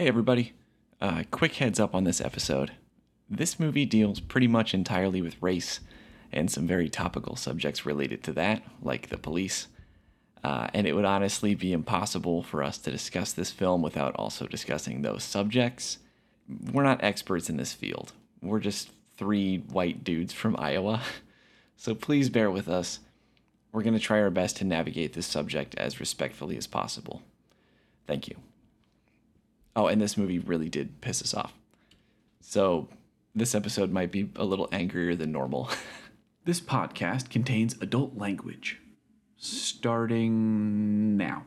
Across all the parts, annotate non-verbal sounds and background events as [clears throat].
Hey, everybody. Uh, quick heads up on this episode. This movie deals pretty much entirely with race and some very topical subjects related to that, like the police. Uh, and it would honestly be impossible for us to discuss this film without also discussing those subjects. We're not experts in this field, we're just three white dudes from Iowa. [laughs] So please bear with us. We're going to try our best to navigate this subject as respectfully as possible. Thank you. Oh, and this movie really did piss us off. So this episode might be a little angrier than normal. [laughs] This podcast contains adult language. Starting now.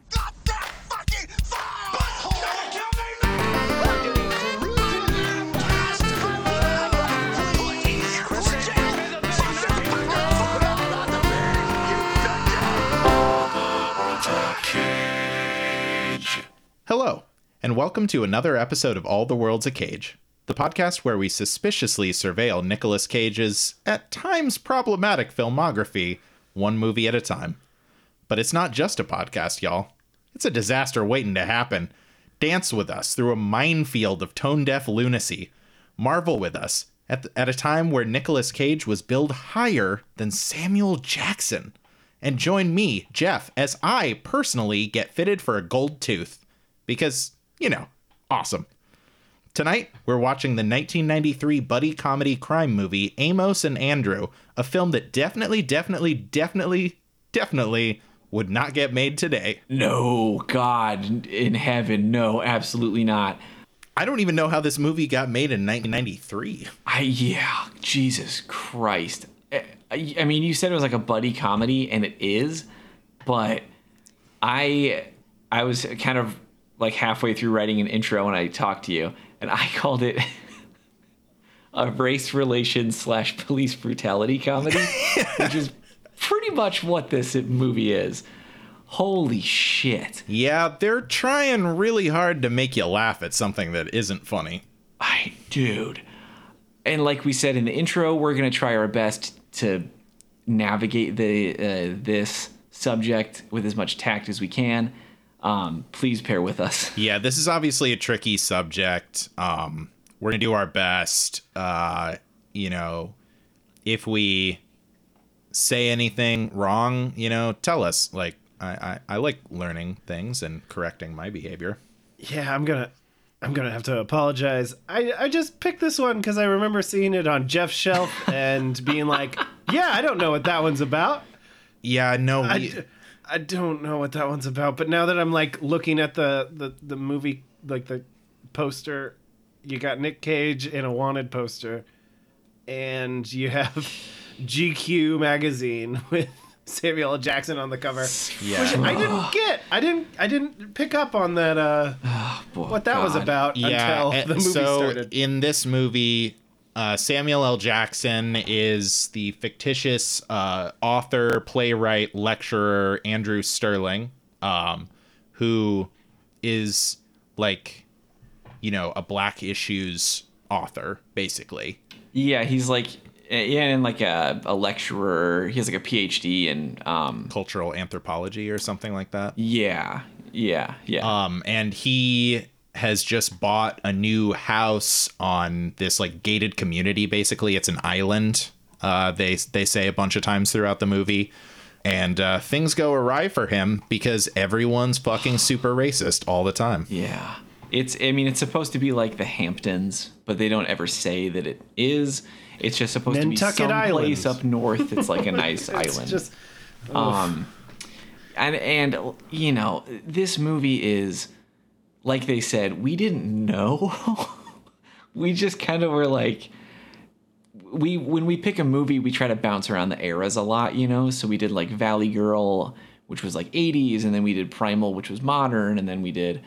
Hello, and welcome to another episode of All the World's a Cage, the podcast where we suspiciously surveil Nicolas Cage's, at times problematic filmography, one movie at a time. But it's not just a podcast, y'all. It's a disaster waiting to happen. Dance with us through a minefield of tone deaf lunacy. Marvel with us at, at a time where Nicolas Cage was billed higher than Samuel Jackson. And join me, Jeff, as I personally get fitted for a gold tooth because, you know, awesome. Tonight, we're watching the 1993 buddy comedy crime movie Amos and Andrew, a film that definitely, definitely, definitely, definitely would not get made today. no, God in heaven, no, absolutely not. I don't even know how this movie got made in 1993. I yeah, Jesus Christ. I, I I mean, you said it was like a buddy comedy, and it is, but I I was kind of like halfway through writing an intro when I talked to you, and I [laughs] called it a race relations slash police brutality comedy, [laughs] which is pretty much what this movie is. Holy shit! Yeah, they're trying really hard to make you laugh at something that isn't funny. I dude. And like we said in the intro, we're gonna try our best to navigate the uh, this subject with as much tact as we can. Um, please pair with us. Yeah, this is obviously a tricky subject. Um, we're gonna do our best. Uh, you know, if we say anything wrong, you know, tell us. Like, I, I, I like learning things and correcting my behavior. Yeah, I'm gonna, I'm gonna have to apologize. I, I just picked this one because I remember seeing it on Jeff's shelf and being like, [laughs] yeah, I don't know what that one's about. Yeah, no, I, we, d- I don't know what that one's about. But now that I'm like looking at the the the movie, like the poster, you got Nick Cage in a wanted poster, and you have [laughs] GQ magazine [laughs] with Samuel L. Jackson on the cover. Yeah. Which I didn't [sighs] get. I didn't. I didn't pick up on that. Uh, [sighs] Boy, what that was about yeah. until the movie so started. in this movie, uh, Samuel L. Jackson is the fictitious uh, author, playwright, lecturer Andrew Sterling, um, who is like, you know, a Black issues author, basically. Yeah, he's like yeah, and like a, a lecturer. He has like a PhD in um Cultural anthropology or something like that. yeah, yeah, yeah. Um, and he has just bought a new house on this like gated community. Basically, it's an island. Uh, they they say a bunch of times throughout the movie, and uh, things go awry for him because everyone's fucking super racist all the time. Yeah. It's I mean it's supposed to be like the Hamptons, but they don't ever say that it is. It's just supposed Nantucket to be some Islands. place up north. It's like a [laughs] nice It's island. just um and and you know, this movie is like they said, we didn't know. [laughs] we just kind of were like we when we pick a movie, we try to bounce around the eras a lot, you know. So we did like Valley Girl, which was like 80s, and then we did Primal, which was modern, and then we did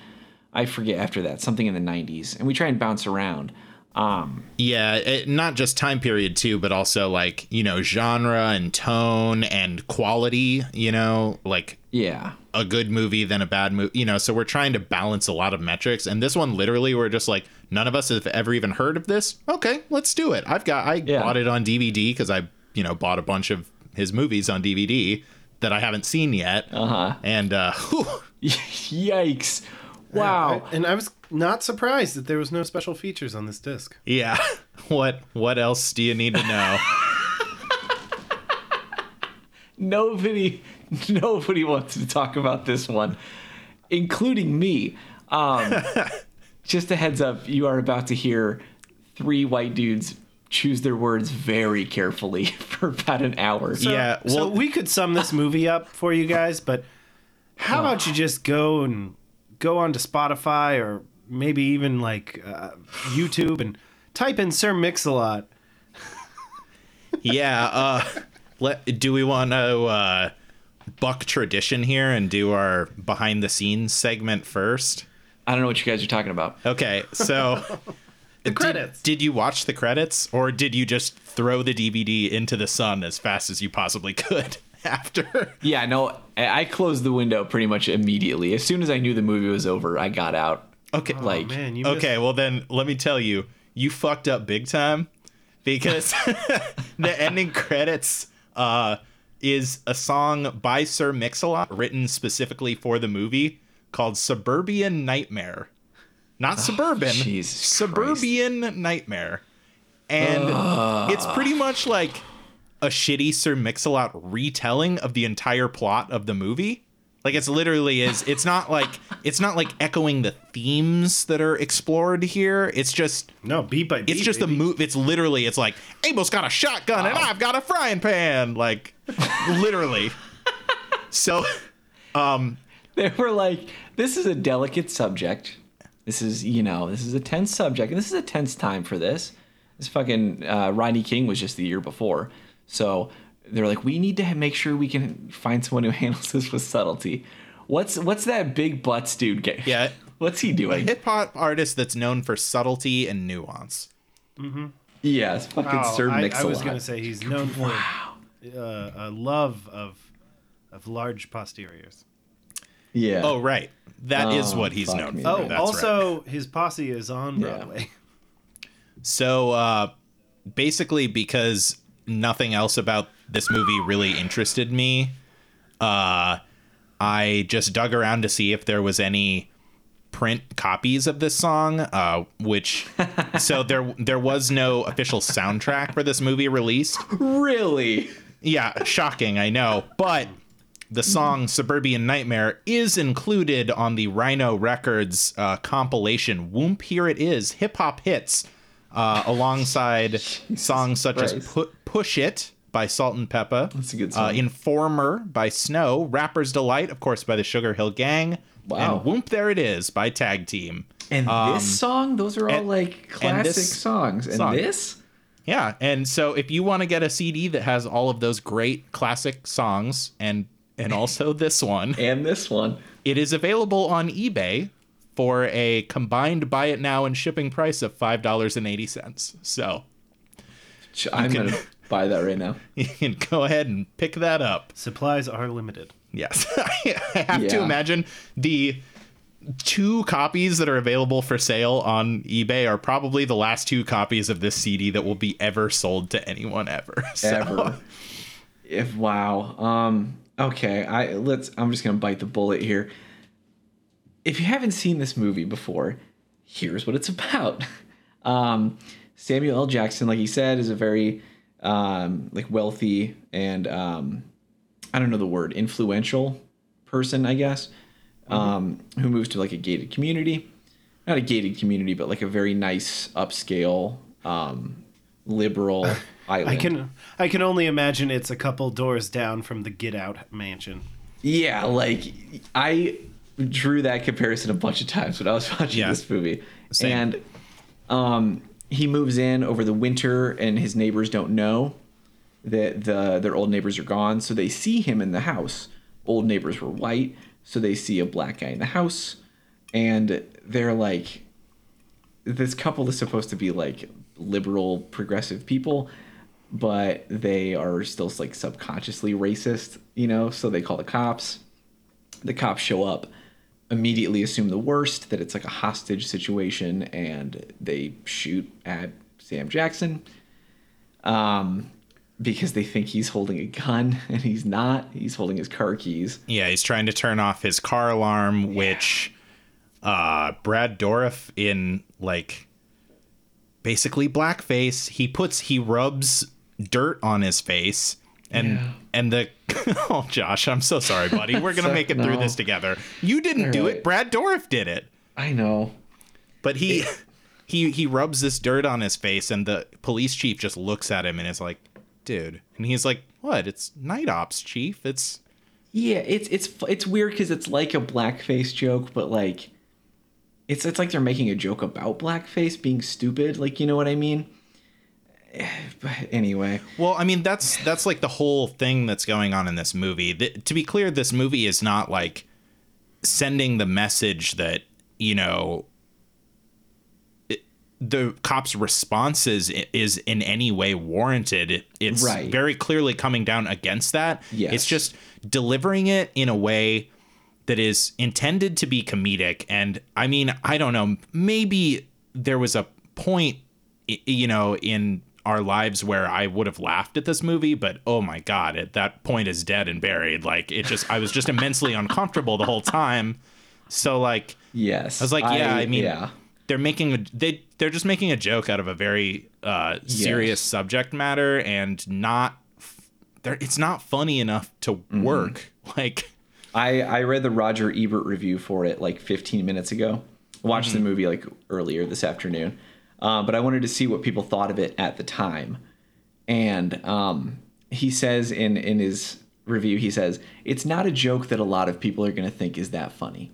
I forget after that something in the 90s, and we try and bounce around. Um, Yeah, it, not just time period too, but also like you know genre and tone and quality. You know, like yeah, a good movie than a bad movie. You know, so we're trying to balance a lot of metrics. And this one, literally, we're just like, none of us have ever even heard of this. Okay, let's do it. I've got, I Yeah. bought it on DVD because I, you know, bought a bunch of his movies on DVD that I haven't seen yet. uh huh. And uh, [laughs] whew, [laughs] Yikes! Wow. I- and I was not surprised that there was no special features on this disc. Yeah. [laughs] What what else do you need to know? [laughs] Nobody, nobody wants to talk about this one, including me. Um, [laughs] just a heads up, you are about to hear three white dudes choose their words very carefully for about an hour. So, Yeah, so well- we could sum this movie up for you guys, but how about you just go and go onto Spotify or maybe even like uh, YouTube and type in Sir Mix-a-Lot. yeah, uh let do we want to uh buck tradition here and do our behind the scenes segment first? I don't know what you guys are talking about. Okay, so [laughs] The did- credits. Did, you watch the credits or did you just throw the DVD into the sun as fast as you possibly could [laughs] after? Yeah, no, I I closed the window pretty much immediately. As soon as I knew the movie was over, I got out. Okay, Like, Oh, Man, you missed- okay, well then let me tell you, you fucked up big time because [laughs] [laughs] the ending credits uh is a song by Sir Mix-a-Lot written specifically for the movie called Suburban Nightmare. Not suburban, Jesus Suburban Nightmare. And it's pretty much like a shitty Sir Mix-a-Lot retelling of the entire plot of the movie. Like it's literally is it's not like it's not like echoing the themes that are explored here. It's just No, beat by beat. it's just a baby. move. It's literally it's like Abel's got a shotgun and I've got a frying pan. Like literally. So um They were like, this is a delicate subject. This is, you know, this is a tense subject. And this is a tense time for this. This fucking uh, Rodney King was just the year before. So they're like, we need to make sure we can find someone who handles this with subtlety. What's what's that big butts dude get? Yeah. [laughs] What's he a doing? hip hop artist that's known for subtlety and nuance. Yeah, it's fucking Oh, Sir I, Mix I a was lot. gonna say he's known for uh, a love of of large posteriors. Yeah. Oh right. that is Oh, what he's known me. for. Oh, That's right. also his posse is on Yeah. Broadway. [laughs] So uh, basically, because nothing else about this movie really interested me, uh, I just dug around to see if there was any print copies of this song. Uh, which [laughs] so there there was no official soundtrack for this movie released. Really? Yeah, shocking, I know, but. The song Suburban Nightmare is included on the Rhino Records uh, compilation "Whoop Here It Is Hip Hop Hits, uh, alongside [laughs] songs such as Pu- Push It by Salt and Pepa, That's a good uh, song. Informer by Snow, Rapper's Delight, of course, by the Sugar Hill Gang, Wow. and Whoomp There It Is by Tag Team. And this song, those are all and- like classic this songs. And song. this? Yeah, and so if you want to get a CD that has all of those great classic songs and and also [laughs] this one, And this one. it is available on eBay for a combined buy it now and shipping price of five dollars and eighty cents. So I'm can- gonna buy that right now. [laughs] you can go ahead and pick that up. Supplies are limited. Yes, [laughs] I have to imagine the two copies that are available for sale on eBay are probably the last two copies of this CD that will be ever sold to anyone ever. [laughs] So, Ever. If wow. Um. Okay. I let's. I'm just gonna bite the bullet here. If you haven't seen this movie before, here's what it's about. Um, Samuel L. Jackson, like he said, is a very um like wealthy and um I don't know the word influential person, I guess, um, who moves to like a gated community, not a gated community, but like a very nice upscale um liberal [laughs] island. I can I can only imagine it's a couple doors down from the Get Out mansion. Yeah, like I drew that comparison a bunch of times when I was [laughs] watching Yeah. this movie. Same. And um he moves in over the winter and his neighbors don't know that the their old neighbors are gone, so they see him in the house. Old neighbors were white, so they see a black guy in the house. And they're like this couple is supposed to be like liberal progressive people but they are still like subconsciously racist you know? So they call the cops. The cops show up immediately assume the worst that it's like a hostage situation and they shoot at sam jackson um because they think he's holding a gun [laughs] and he's not he's holding his car keys yeah, he's trying to turn off his car alarm, which uh, Brad Dourif in like basically blackface. He puts he rubs dirt on his face and Yeah. and the [laughs] oh Josh, I'm so sorry, buddy. We're gonna So- make it through [laughs] this together. You didn't do right. it. Brad Dourif did it. I know. But he [laughs] he he rubs this dirt on his face and the police chief just looks at him and is like, dude. And he's like, What? It's night ops, chief. It's Yeah, it's it's it's weird because it's like a blackface joke, but like, it's it's like they're making a joke about blackface being stupid. Like, you know what I mean? [sighs] But anyway, Well, I mean that's that's like the whole thing that's going on in this movie. Th- to be clear, this movie is not like sending the message that you know it, the cops' responses is in any way warranted. It's Right. very clearly coming down against that. Yes. It's just delivering it in a way that is intended to be comedic. And I mean, I don't know, maybe there was a point, you know, in our lives where I would have laughed at this movie, but oh my god, it, that point is dead and buried. Like it just, I was just immensely uncomfortable the whole time. So like, yes, I was like, yeah, I, mean, yeah, they're making a they they're just making a joke out of a very uh, serious Yes. subject matter and not. They're, it's not funny enough to Mm-hmm. work. [laughs] Like, I I read the Roger Ebert review for it like 15 minutes ago. Watched the movie like earlier this afternoon, uh, but I wanted to see what people thought of it at the time. And um, he says in in his review, he says it's not a joke that a lot of people are going to think is that funny,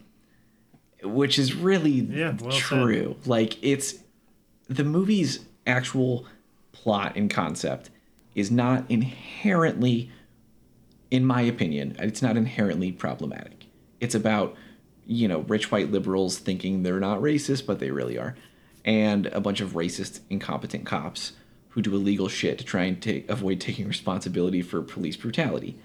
which is really Yeah, well said. true. Like it's the movie's actual plot and concept is not inherently in my opinion, it's not inherently problematic. It's about, you know, rich white liberals thinking they're not racist, but they really are, and a bunch of racist, incompetent cops who do illegal shit to try and take, avoid taking responsibility for police brutality.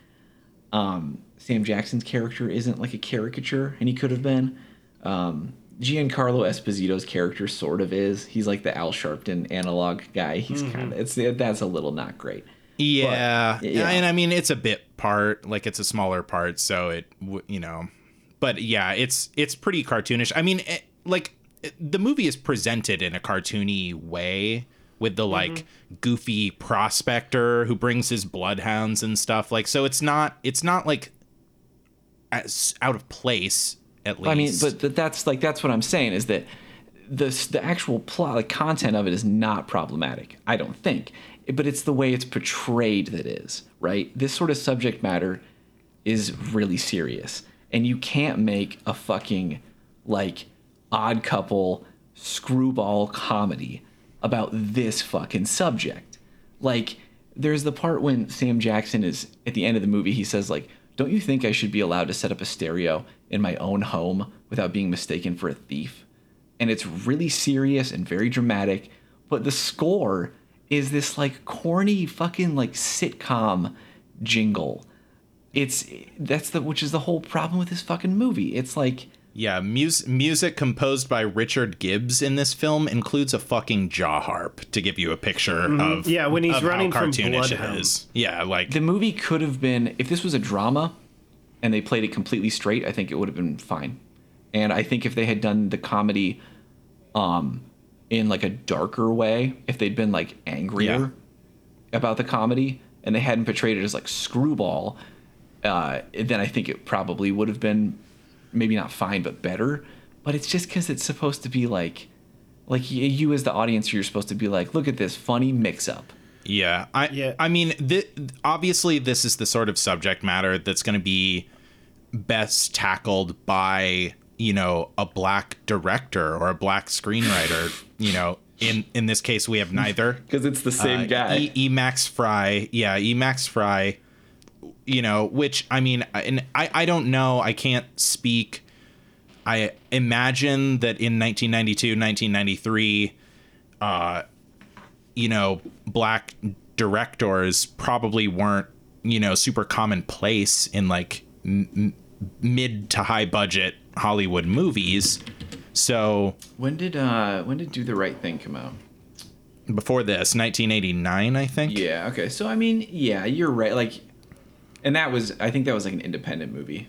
Um, Sam Jackson's character isn't like a caricature, and he could have been. Um, Giancarlo Esposito's character sort of is. He's like the Al Sharpton analog guy. He's kind of it's that's a little not great. yeah, yeah. and I mean, it's a bit part, like it's a smaller part, so it, you know, but yeah, it's it's pretty cartoonish. I mean, it, like the movie is presented in a cartoony way with the like mm-hmm. goofy prospector who brings his bloodhounds and stuff. Like, so it's not it's not like as out of place at least. I mean, but th- that's like that's what I'm saying is that the the actual plot, like content of it, is not problematic. I don't think, but it's the way it's portrayed that is right. This sort of subject matter is really serious, and you can't make a fucking like odd couple screwball comedy about this fucking subject. Like, there's the part when Sam Jackson is at the end of the movie, he says, like, don't you think I should be allowed to set up a stereo in my own home without being mistaken for a thief? And it's really serious and very dramatic, but the score is this like corny fucking like sitcom jingle. It's that's the which is the whole problem with this fucking movie. It's like Yeah, mus- music composed by Richard Gibbs in this film includes a fucking jaw harp to give you a picture of Mm-hmm. Yeah, when he's of how running from cartoonish Bloodhound. is. Yeah, like the movie could have been if this was a drama and they played it completely straight i think it would have been fine and i think if they had done the comedy um in like a darker way if they'd been like angrier Yeah. about the comedy and they hadn't portrayed it as like screwball uh then i think it probably would have been maybe not fine but better but it's just because it's supposed to be like like you as the audience you're supposed to be like look at this funny mix up yeah. I Yeah. I mean, th- obviously this is the sort of subject matter that's going to be best tackled by, you know, a black director or a black screenwriter, [laughs] you know, in in this case we have neither. [laughs] because it's the same Uh, guy E, e Max Frye, yeah, E Max Frye, you know, which I mean, and I I don't know, I can't speak. I imagine that in 1992, 1993, uh, you know, black directors probably weren't, you know, super commonplace in like m- mid to high budget Hollywood movies. So When did uh when did Do the Right Thing come out? before this, 1989, I think. Yeah, okay. So I mean, yeah, you're right. Like and that was I think that was like an independent movie.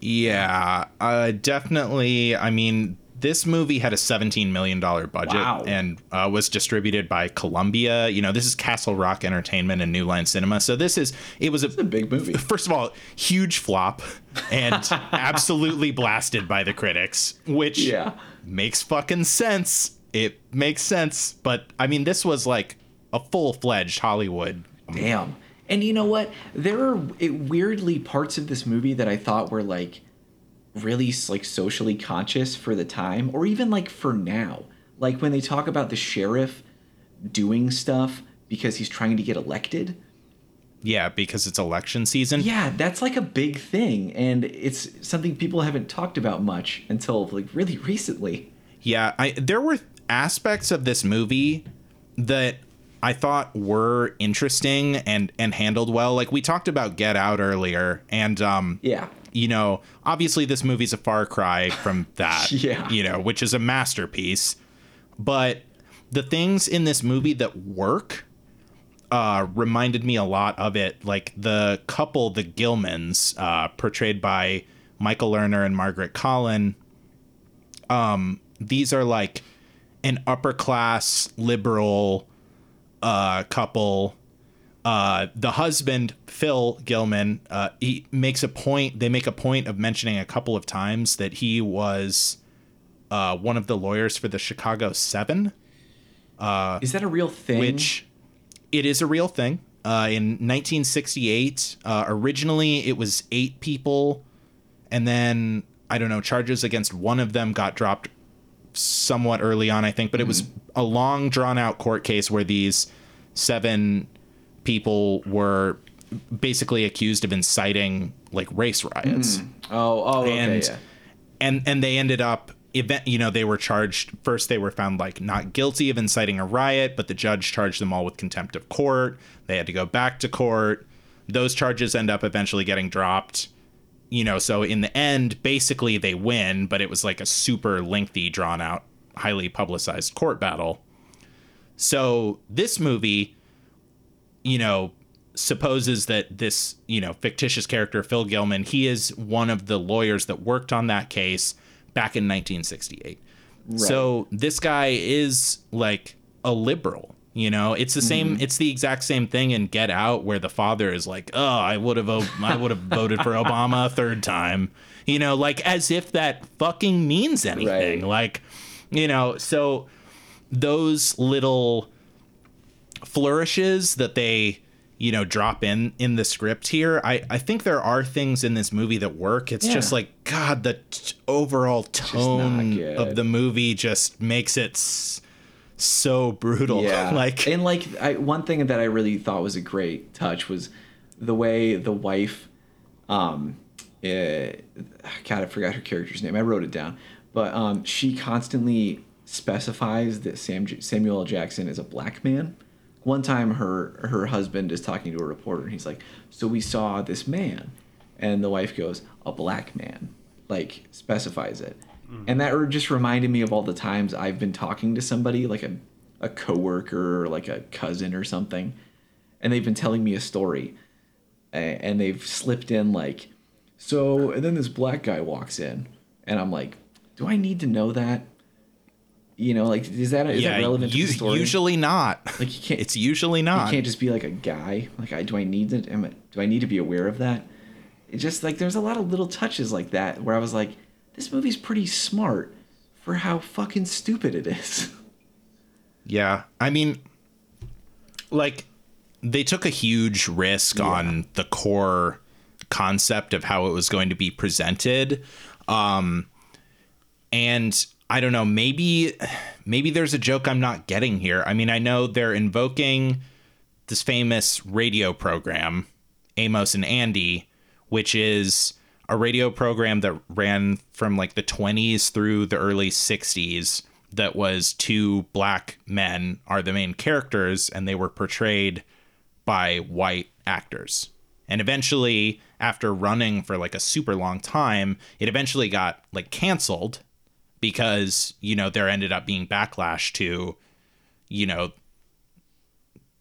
Yeah, uh, definitely. I mean, this movie had a $17 million budget Wow. and uh, was distributed by Columbia. You know, this is Castle Rock Entertainment and New Line Cinema. So this is, it was a, a big movie. First of all, huge flop and [laughs] absolutely blasted by the critics, which Yeah. makes fucking sense. It makes sense. But I mean, this was like a full fledged Hollywood. Damn. And you know what? There are it, weirdly parts of this movie that I thought were like really like socially conscious for the time or even like for now. Like when they talk about the sheriff doing stuff because he's trying to get elected. Yeah, because it's election season. Yeah, that's like a big thing and it's something people haven't talked about much until like really recently. Yeah, I there were aspects of this movie that I thought were interesting and and handled well. Like we talked about Get Out earlier, and um, Yeah. you know, obviously this movie's a far cry from [laughs] that. Yeah. you know, which is a masterpiece. But the things in this movie that work uh, reminded me a lot of it. Like the couple, the Gilmans, uh, portrayed by Michael Lerner and Margaret Colin. Um, these are like an upper class liberal uh, couple. Uh, the husband, Phil Gilman, uh, he makes a point. They make a point of mentioning a couple of times that he was uh, one of the lawyers for the Chicago Seven Is that a real thing? which it is a real thing. Uh, in 1968, uh, originally it was eight people, and then I don't know charges against one of them got dropped somewhat early on, I think. But it was a long, drawn out court case where these seven people were basically accused of inciting like race riots mm-hmm. Oh, oh, okay, and yeah. and and they ended up event you know they were charged first they were found like not guilty of inciting a riot but the judge charged them all with contempt of court they had to go back to court those charges end up eventually getting dropped you know so in the end basically they win but it was like a super lengthy drawn out highly publicized court battle. So this movie you know supposes that this you know fictitious character Phil Gilman he is one of the lawyers that worked on that case back in 1968 so this guy is like a liberal you know it's the same it's the exact same thing in Get Out where the father is like oh I would have I would have voted for Obama a third time. You know like as if that fucking means anything. Right. like you know so those little flourishes that they you know drop in in the script here i i think there are things in this movie that work. It's Yeah. just like god the t- overall tone of the movie just makes it s- so brutal Yeah. [laughs] like and like I, one thing that I really thought was a great touch was the way the wife, um, uh, God, I forgot her character's name. I wrote it down, but um, she constantly specifies that Sam Samuel L. Jackson is a black man. One time, her her husband is talking to a reporter, and he's like, "So we saw this man," and the wife goes, "A black man," like specifies it, Mm-hmm. and that just reminded me of all the times I've been talking to somebody, like a a coworker or like a cousin or something, and they've been telling me a story, and they've slipped in like, so, and then this black guy walks in, and I'm like, do I need to know that? You know, like, is that is yeah that relevant to u- the story? usually not Like, you can't- it's usually not You can't just be like a guy. Like, I do I need to? Am I, do I need to be aware of that? It just like there's a lot of little touches like that where I was like, this movie's pretty smart for how fucking stupid it is. Yeah. I mean, like, they took a huge risk on the core concept of how it was going to be presented. Um, and I don't know, maybe, maybe there's a joke I'm not getting here. I mean, I know they're invoking this famous radio program, Amos and Andy, which is a radio program that ran from like the 20s through the early 60s that was two black men are the main characters and they were portrayed by white actors. And eventually after running for like a super long time, it eventually got like canceled because, you know, there ended up being backlash to you know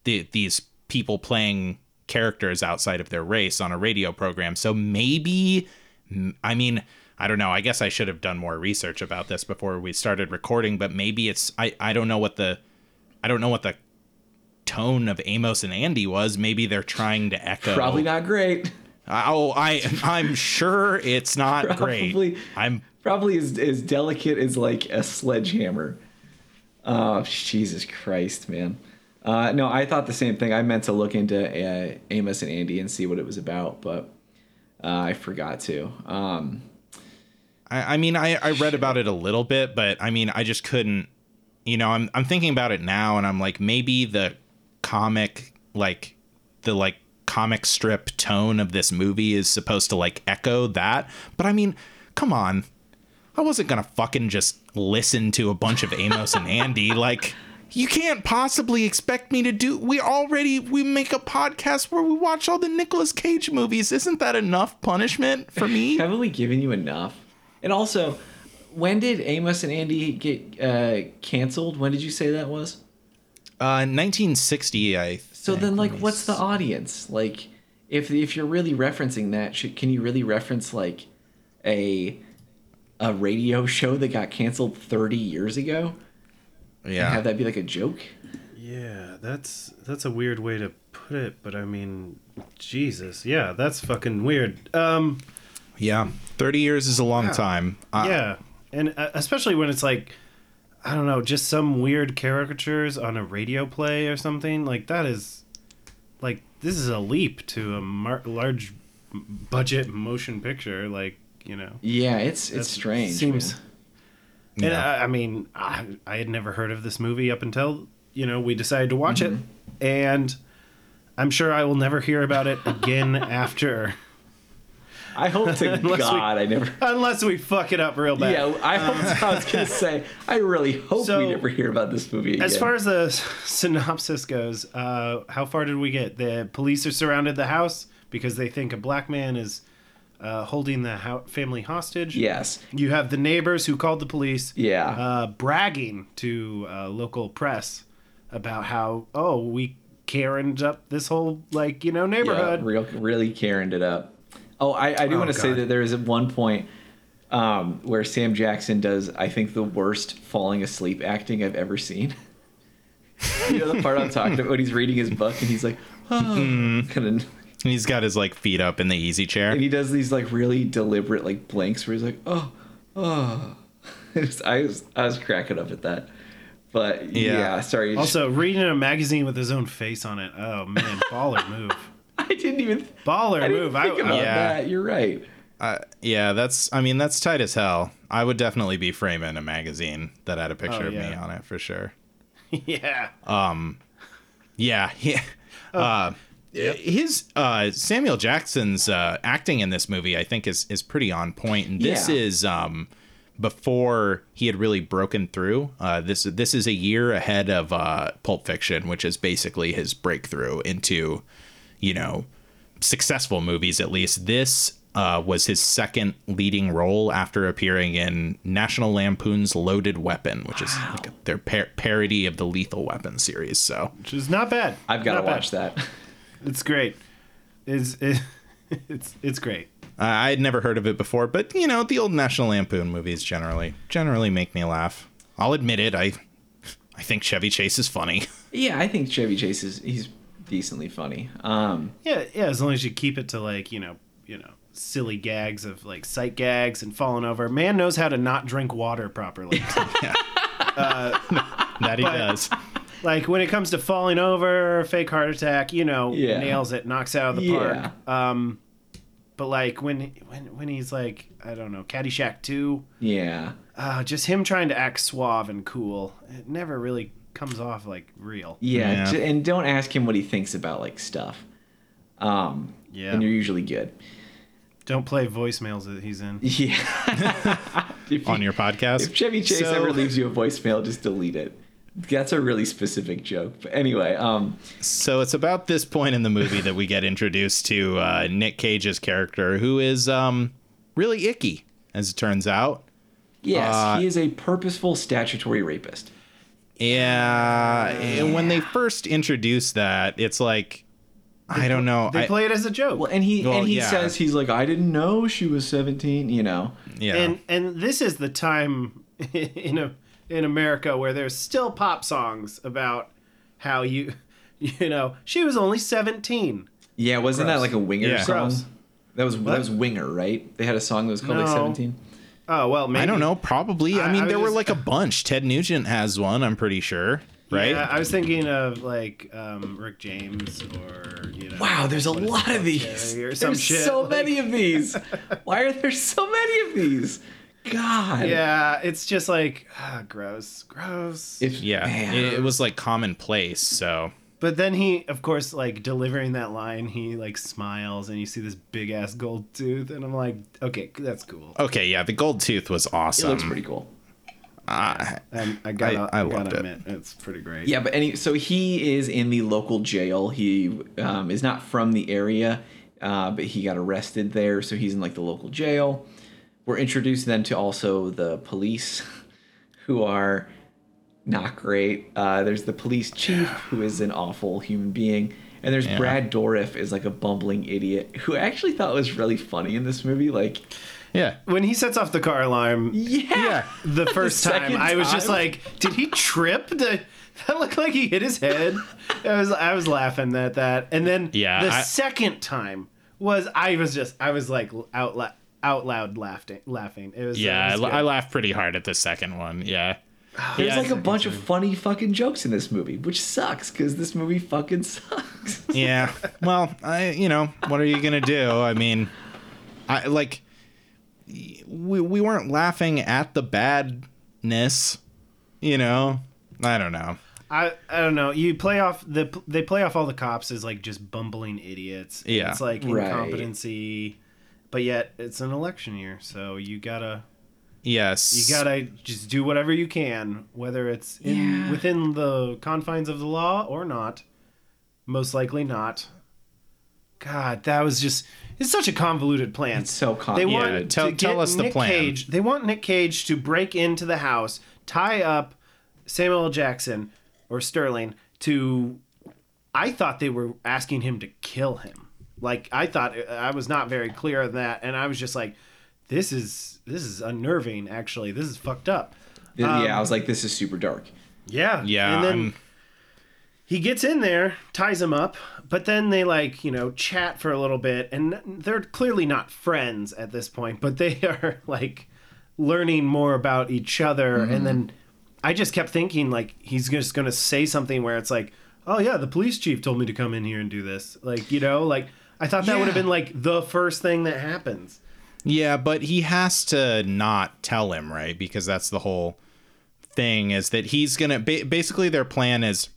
the, these people playing characters outside of their race on a radio program. So maybe I mean, I don't know. I guess I should have done more research about this before we started recording, but maybe it's I I don't know what the I don't know what the tone of Amos and Andy was. Maybe they're trying to echo Probably not great. Oh, I I'm sure it's not [laughs] Probably- great. I'm Probably as, as delicate as like a sledgehammer. Oh, Jesus Christ, man. Uh, no, I thought the same thing. I meant to look into uh, Amos and Andy and see what it was about, but uh, I forgot to. Um, I, I mean, I, I read about it a little bit, but I mean, I just couldn't. You know, I'm I'm thinking about it now, and I'm like, maybe the comic, like the like comic strip tone of this movie is supposed to like echo that. But I mean, come on, I wasn't gonna fucking just listen to a bunch of Amos and Andy. Like, you can't possibly expect me to do. We already we make a podcast where we watch all the Nicolas Cage movies. Isn't that enough punishment for me? [laughs] haven't we given you enough? And also, when did Amos and Andy get uh, canceled? When did you say that was? Uh, 1960, I. Think. So then, like, what's the audience? Like, if if you're really referencing that, should, can you really reference like a a radio show that got canceled 30 years ago Yeah. have that be like a joke? Yeah, that's that's a weird way to put it, but I mean, Jesus, yeah, that's fucking weird. Um, Yeah. 30 years is a long time. Uh, yeah, and uh, especially when it's like, I don't know, just some weird caricatures on a radio play or something like that is, like, this is a leap to a mar- large budget motion picture, like you know. Yeah, it's it's strange. Seems. man. And Yeah. I, I mean, I, I had never heard of this movie up until you know we decided to watch it, and I'm sure I will never hear about it again [laughs] after, I hope to [laughs] Unless we- God I never. unless we fuck it up real bad. Yeah, I hope. [laughs] I was gonna say. I really hope So, we never hear about this movie again. As far as the synopsis goes, uh, how far did we get? The police are surrounded the house because they think a black man is uh, holding the ho- family hostage. yes, You have the neighbors who called the police. Yeah. Uh, bragging to uh, local press about how oh we Karened up this whole like you know yeah, neighborhood. real, really Karened it up. Oh, I, I do Oh, want to say that there is at one point um, where Sam Jackson does, I think, the worst falling asleep acting I've ever seen. [laughs] you know the part I'm talking about when he's reading his book and he's like, oh, kind of, [laughs] He's got his like feet up in the easy chair. and he does these like really deliberate like blanks where he's like, oh, oh. [laughs] Was- I was I was cracking up at that. But yeah, Yeah. sorry. it's- [laughs] Also, reading a magazine with his own face on it. Oh man, baller move. I didn't even Baller I didn't move. think I, about I- Yeah. that. You're right. Uh, yeah, that's. I mean, that's tight as hell. I would definitely be framing a magazine that had a picture Oh, of me on it for sure. yeah. Um. Yeah, yeah. Uh, His uh, Samuel Jackson's uh, acting in this movie, I think, is is pretty on point. And this Yeah. is um, before he had really broken through. Uh, this this is a year ahead of uh, Pulp Fiction, which is basically his breakthrough into, you know, successful movies. At least this uh, was his second leading role after appearing in National Lampoon's Loaded Weapon, which is like their par- parody of the Lethal Weapon series. So Which is not bad. I've got to Not bad. watch that. [laughs] It's great. It's [laughs] it, it's it's great. I had never heard of it before, but you know, the old National Lampoon movies generally generally make me laugh. I'll admit it. I I think Chevy Chase is funny. [laughs] Yeah, I think Chevy Chase is he's decently funny. Um, Yeah, yeah. As long as you keep it to like you know you know silly gags of like sight gags and falling over. Man knows how to not drink water properly. [laughs] That he But- does. Like when it comes to falling over, fake heart attack, you know, Yeah. nails it, knocks out of the Yeah. park. Um, but like when when when he's like I don't know, Caddyshack two, yeah, uh, just him trying to act suave and cool, it never really comes off like real. yeah, Yeah. and don't ask him what he thinks about like stuff. Um, Yeah. and you're usually good. Don't play voicemails that he's in. [laughs] Yeah. if, [laughs] On you- your podcast. if Chevy Chase So- ever leaves you a voicemail, just delete it. That's a really specific joke. But anyway, um, So it's about this point in the movie that we get introduced to uh, Nick Cage's character, who is um, really icky, as it turns out. yes, Uh, he is a purposeful statutory rapist. Yeah, and when they first introduce that, it's like I don't know. They I, play it as a joke. Well, and he Well, and he yeah. says he's like, I didn't know she was seventeen. You know. yeah. and and this is the time [laughs] in a in America where there's still pop songs about how you [laughs] you know she was only 17. Yeah, wasn't that like a Winger Yeah. song? Gross. That was that was Winger, right? They had a song that was called like Seventeen. Oh well, maybe I don't know. Probably. I, I- mean, I there was were just- like a bunch. Ted Nugent has one. I'm pretty sure. Right. Yeah, I was thinking of like um, Rick James or you know. Wow, there's a what is it lot of these. Or some There's shit. so like- many of these. [laughs] Why are there so many of these? God. Yeah, it's just like ah, gross, gross. If, yeah. It, it was like commonplace. So But then he, of course, like delivering that line, he like smiles, and you see this big ass gold tooth, and I'm like, okay, that's cool. okay, yeah, the gold tooth was awesome. it looks pretty cool. Uh, And I gotta, I I, loved gotta it. admit, it's pretty great. Yeah, but any so he is in the local jail. He um, is not from the area, uh, but he got arrested there, so he's in like the local jail. We're introduced then to also the police, [laughs] who are not great. Uh, there's the police chief, [sighs] who is an awful human being, and there's Yeah. Brad Dourif is like a bumbling idiot who I actually thought was really funny in this movie. Like, yeah. When he sets off the car alarm, yeah, [laughs] the first time, second I was just like, did he trip? Did that look like he hit his head? I was, I was laughing at that. And then Yeah, the I- second time was, I was just, I was like out, la- out loud laughing, laughing. It was, uh, Yeah, it I, was la- good. I laughed pretty hard at the second one. Yeah. [sighs] There's Yeah, like a second bunch of funny fucking jokes in this movie, which sucks because this movie fucking sucks. [laughs] yeah. Well, I you know what are you gonna do? I mean, I like we we weren't laughing at the badness, you know. I don't know. I, I don't know. You play off the they play off all the cops as like just bumbling idiots. Yeah. it's like Right. incompetency, but yet it's an election year, so you gotta Yes. you gotta just do whatever you can, whether it's in Yeah. within the confines of the law or not. Most likely not. God, that was just it's such a convoluted plan. It's so convoluted. They yeah, want tell- to tell get us the Nick plan. Cage. They want Nick Cage to break into the house, tie up Samuel Jackson or Sterling to. I thought they were asking him to kill him. Like I thought I was not very clear on that, and I was just like, "This is this is unnerving. Actually, this is fucked up." yeah, I was um, like, this is super dark. Yeah, Yeah. And then I'm- he gets in there, ties him up, but then they like, you know, chat for a little bit and they're clearly not friends at this point, but they [laughs] are like learning more about each other and mm-hmm. then I just kept thinking like he's just going to say something where it's like, "Oh yeah, the police chief told me to come in here and do this." Like, you know, like I thought that would have been like the first thing that happens. Yeah, but he has to not tell him, right? Because that's the whole thing is that he's going to ba- basically their plan is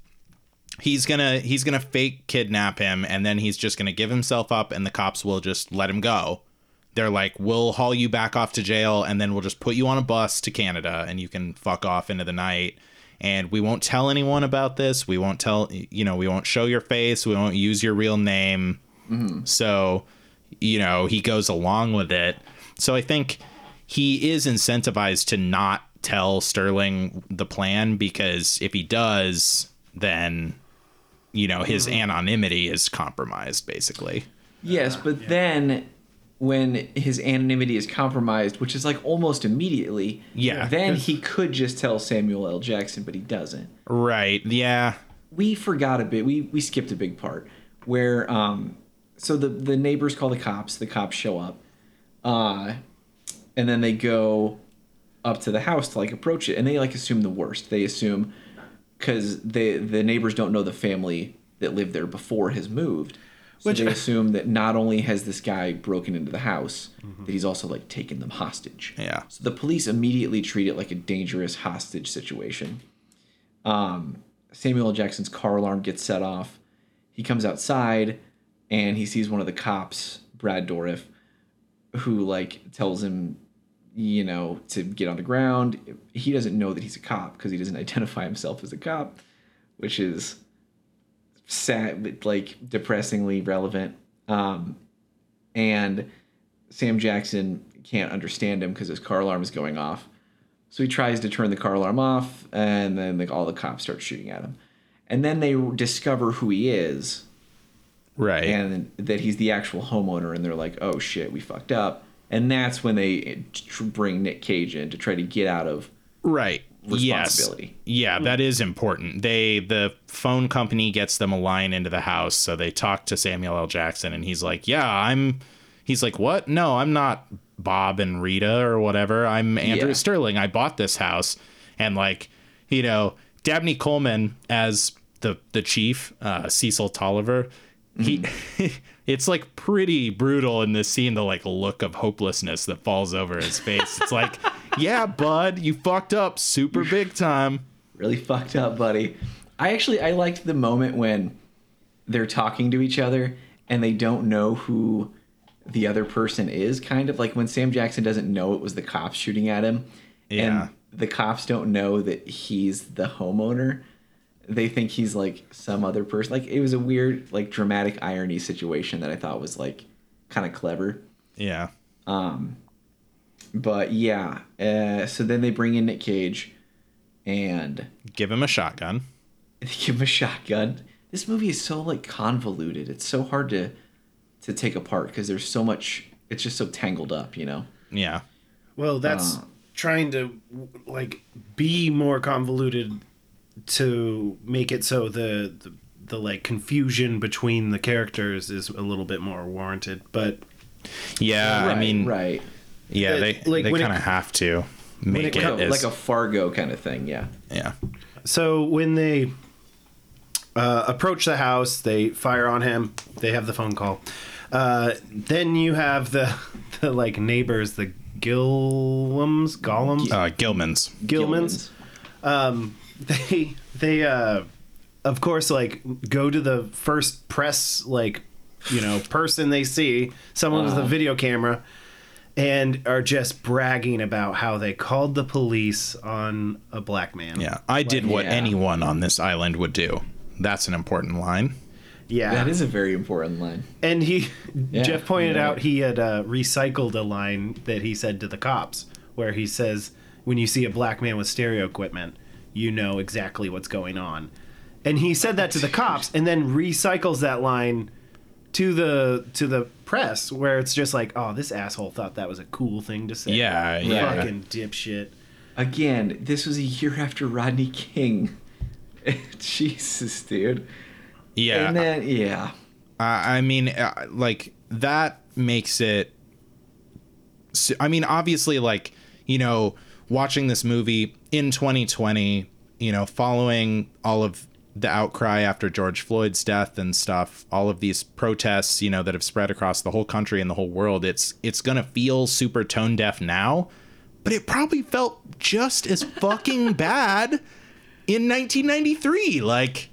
he's going to he's going to fake kidnap him and then he's just going to give himself up and the cops will just let him go. They're like, "We'll haul you back off to jail and then we'll just put you on a bus to Canada and you can fuck off into the night." And we won't tell anyone about this. We won't tell, you know, we won't show your face. We won't use your real name. Mm-hmm. So, you know, he goes along with it. So I think he is incentivized to not tell Sterling the plan because if he does, then you know his mm-hmm. anonymity is compromised basically. Yes, uh, but then when his anonymity is compromised, which is like almost immediately, Yeah. then he could just tell Samuel L. Jackson, but he doesn't. Right. Yeah. We forgot a bit. We we skipped a big part where um so the the neighbors call the cops, the cops show up. Uh and then they go up to the house to like approach it and they like assume the worst. They assume cuz they the neighbors don't know the family that lived there before has moved. So Which- they [laughs] assume that not only has this guy broken into the house, that he's also like taken them hostage. Yeah. So the police immediately treat it like a dangerous hostage situation. Um, Samuel L. Jackson's car alarm gets set off. He comes outside and he sees one of the cops, Brad Dourif, who like tells him, you know, to get on the ground. He doesn't know that he's a cop because he doesn't [laughs] identify himself as a cop, which is sad, like depressingly relevant. Um, and Sam Jackson can't understand him because his car alarm is going off. So he tries to turn the car alarm off, and then like all the cops start shooting at him. And then they discover who he is, Right. and that he's the actual homeowner, and they're like, "Oh shit, we fucked up," and that's when they bring Nick Cage in to try to get out of. right. responsibility. Yes. Yeah, that is important. They the phone company gets them a line into the house, so they talk to Samuel L. Jackson and he's like, "Yeah, I'm He's like, "What? No, I'm not Bob and Rita or whatever. I'm Andrew Yeah. Sterling. I bought this house." And like, you know, Dabney Coleman as the the chief, uh, Cecil Tolliver, he mm-hmm. [laughs] it's like pretty brutal in this scene the like look of hopelessness that falls over his face. It's like, [laughs] "Yeah, bud, you fucked up super big time." really fucked up, buddy. I actually I liked the moment when they're talking to each other and they don't know who the other person is. Kind of like when Sam Jackson doesn't know it was the cops shooting at him, Yeah. and the cops don't know that he's the homeowner. They think he's like some other person. Like it was a weird, like dramatic irony situation that I thought was like kind of clever. Yeah. Um, but yeah, uh, so then they bring in Nick Cage, and Give him a shotgun. they [laughs] give him a shotgun. This movie is so like convoluted. It's so hard to to take apart because there's so much. It's just so tangled up, you know. Yeah. Well, that's Uh. trying to like be more convoluted to make it so the, the the like confusion between the characters is a little bit more warranted. But Yeah, I mean, right, yeah, It- they like, they kind of have to make like, it, a, as, like a Fargo kind of thing. Yeah, yeah. so when they uh, approach the house, they fire on him. They have the phone call. Uh, then you have the [laughs] the like neighbors, the Gillums, Gollums. Uh, Gillman's. Gillmans. Um, they they uh, of course like go to the first press like you know person they see, someone with a video camera, and are just bragging about how they called the police on a black man. Yeah, I did what yeah. anyone on this island would do. That's an important line. yeah. that is a very important line. And he, Yeah, Jeff pointed yeah. out he had uh, recycled a line that he said to the cops, where he says, "When you see a black man with stereo equipment, you know exactly what's going on." And he said that to the cops, and then recycles that line to the to the press, where it's just like, "Oh, this asshole thought that was a cool thing to say." Yeah, yeah. fucking dipshit. Again, this was a year after Rodney King. [laughs] Jesus, dude. Yeah, And then yeah, I I mean, uh, like that makes it. I mean, obviously, like you know, watching this movie in 2020, you know, following all of the outcry after George Floyd's death and stuff, all of these protests, you know, that have spread across the whole country and the whole world, it's it's gonna feel super tone deaf now, but it probably felt just as fucking [laughs] bad in 1993. Like.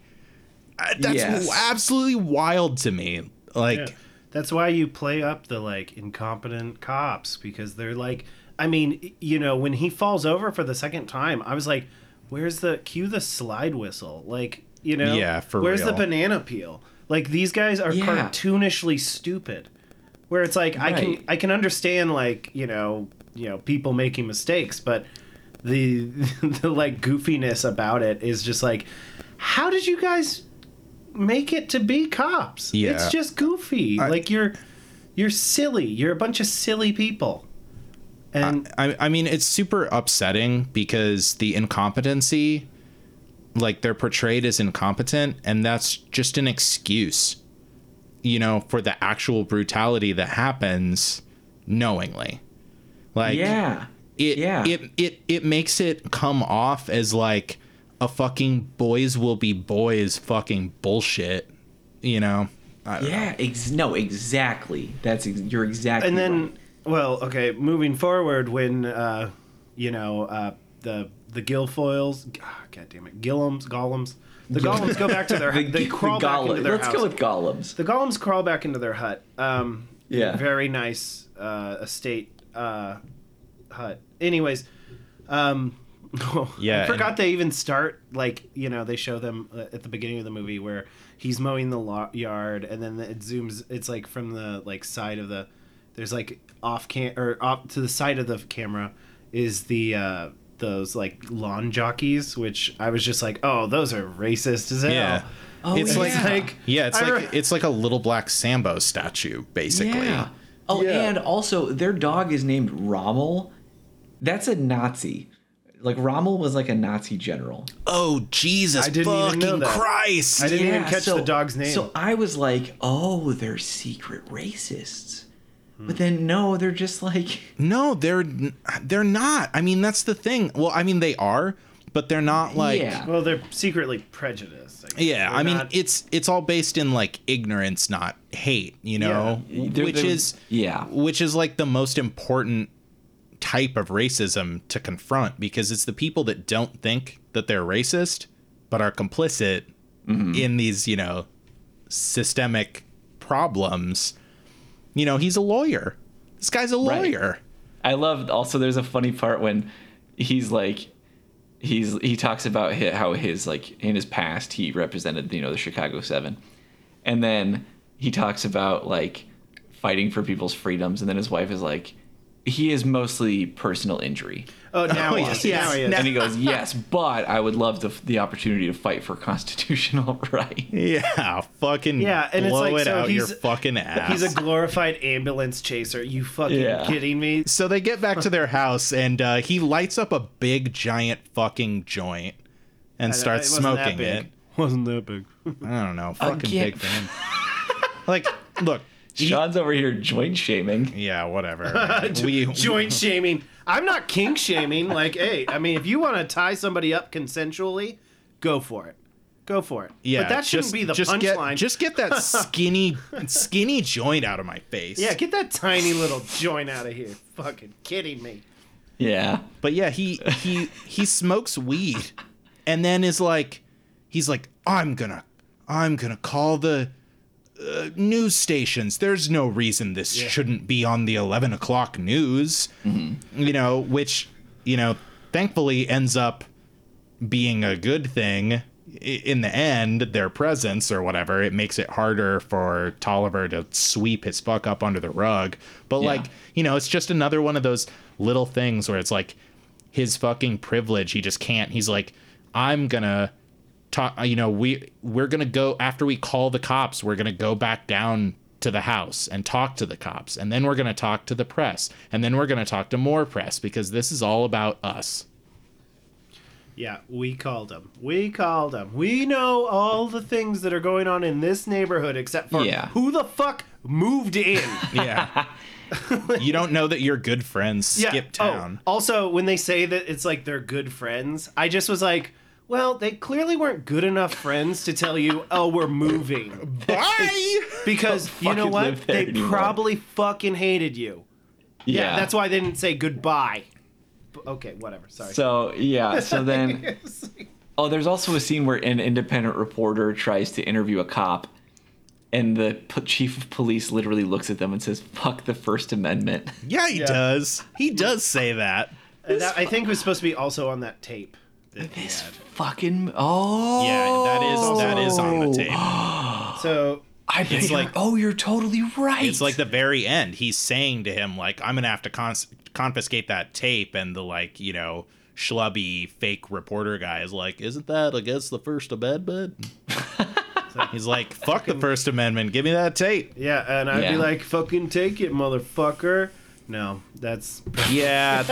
uh, That's Yes. absolutely wild to me. Like, Yeah. That's why you play up the like incompetent cops because they're like I mean, you know, when he falls over for the second time, I was like, where's the cue the slide whistle? Like, you know, Yeah, for where's the banana peel? Like these guys are Yeah. cartoonishly stupid. Where it's like I can I can understand like, you know, you know, people making mistakes, but the [laughs] the like goofiness about it is just like how did you guys make it to be cops? Yeah. It's just goofy. I- like you're you're silly. You're a bunch of silly people. And I, I mean, it's super upsetting because the incompetency, like, they're portrayed as incompetent, and that's just an excuse, you know, for the actual brutality that happens knowingly. Like, yeah, it, yeah. it, it, it makes it come off as like a fucking boys will be boys fucking bullshit, you know? I don't know. yeah. Ex- no, exactly. That's ex- you're exactly. and then right. Well, okay, moving forward when uh you know, uh the the Guilfoyles, ah, god damn it, Gillums, Golems. The Golems go back to their [laughs] The- hut. They the crawl back into their Let's house. go with golems. The golems crawl back into their hut. Um, Yeah. Very nice uh, estate uh, hut. Anyways, um, [laughs] Yeah, I forgot and- they even start like you know they show them uh, at the beginning of the movie where he's mowing the lo- yard and then it zooms. It's like from the like side of the. There's like off cam or off to the side of the camera is the uh, those like lawn jockeys, which I was just like, oh, those are racist as hell. Yeah. Oh, it's like yeah. Like, yeah, it's I like re- it's like a little black Sambo statue, basically. Yeah. Oh, Yeah. and also their dog is named Rommel. That's a Nazi. Like Rommel was like a Nazi general. Oh Jesus I didn't even fucking know that. Christ! I didn't even catch the dog's name. So I was like, oh, they're secret racists. But then no, they're just like [laughs] No, they're they're not. I mean, that's the thing. Well, I mean, they are, but they're not like. Yeah. well, they're secretly prejudiced. I. Yeah, They're I mean, not- it's it's all based in like ignorance, not hate. You know, Yeah. They're- which they're- is yeah. which is like the most important type of racism to confront because it's the people that don't think that they're racist but are complicit Mm-hmm. in these you know systemic problems. You know, he's a lawyer. This guy's a Right. lawyer. I love also there's a funny part when he's like he's he talks about how his like in his past he represented you know the Chicago 7 and then he talks about like fighting for people's freedoms and then his wife is like he is mostly personal injury oh, [laughs] now Oh, he yes, is. yes. Now he is. and he goes [laughs] yes but I would love the, the opportunity to fight for constitutional [laughs] right Yeah, fucking Yeah, and it's like, it so out your he's- fucking ass. He's a glorified ambulance chaser. You fucking Yeah. kidding me? So they get back to their house, and uh, he lights up a big, giant fucking joint and starts It smoking it. Wasn't that big? I don't know, fucking Again. big him. like, look, he- Sean's over here joint shaming yeah, whatever. we Joint shaming. I'm not kink shaming. Like, hey, I mean, if you want to tie somebody up consensually, go for it. Go for it. yeah, but that shouldn't just, be the just get punchline. just get that [laughs] skinny, skinny joint out of my face. yeah, get that tiny little joint out of here. Fucking kidding me. yeah But yeah, he he he smokes weed, and then is like, he's like, I'm gonna, I'm gonna call the uh, news stations. There's no reason this shouldn't be on the eleven o'clock news. You know, which you know, thankfully ends up being a good thing. In the end, their presence or whatever, it makes it harder for Tolliver to sweep his fuck up under the rug. But Yeah. like, you know, it's just another one of those little things where it's like his fucking privilege. He just can't. He's like, I'm gonna talk. Uh, you know, we we're gonna go after we call the cops. We're gonna go back down to the house and talk to the cops, and then we're gonna talk to the press, and then we're gonna talk to more press because this is all about us. Yeah, we called them. We called them. We know all the things that are going on in this neighborhood except for Yeah. who the fuck moved in. [laughs] Yeah. [laughs] you don't know that your good friends skip Oh, town. also, when they say that it's like they're good friends, I just was like, well, they clearly weren't good enough friends to tell you, oh, we're moving. Bye. Because you know what? They anymore. probably fucking hated you. yeah, Yeah, that's why they didn't say goodbye. Okay, whatever. Sorry. So yeah, so then [laughs] oh, there's also a scene where an independent reporter tries to interview a cop, and the p- chief of police literally looks at them and says, "Fuck the First Amendment." Yeah, he does. He does say that. And that, I think was supposed to be also on that tape. That This had. fucking oh Yeah, that is oh. that is on the tape. [gasps] So I think It's like like- oh, you're totally right. It's like the very end. He's saying to him, like, I'm gonna have to cons- confiscate that tape, and the like, you know, schlubby fake reporter guy is like, "Isn't that against the First Amendment?" [laughs] He's like, "Fuck the First Amendment. Give me that tape." yeah, and I'd Yeah. be like, "Fucking take it, motherfucker." No, that's Yeah,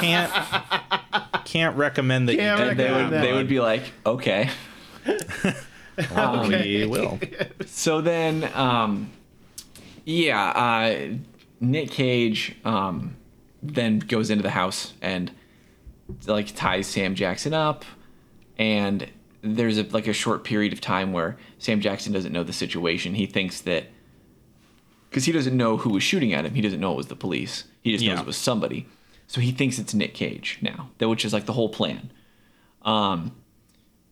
can't can't recommend that. Can't you do they would that they would be like, okay. [laughs] We will. [laughs] So then, um, yeah, uh, Nick Cage um, then goes into the house and like ties Sam Jackson up, and there's a, like a short period of time where Sam Jackson doesn't know the situation. He thinks that because he doesn't know who was shooting at him, he doesn't know it was the police. He just knows Yeah. it was somebody. So he thinks it's Nick Cage now, that which is like the whole plan. Um,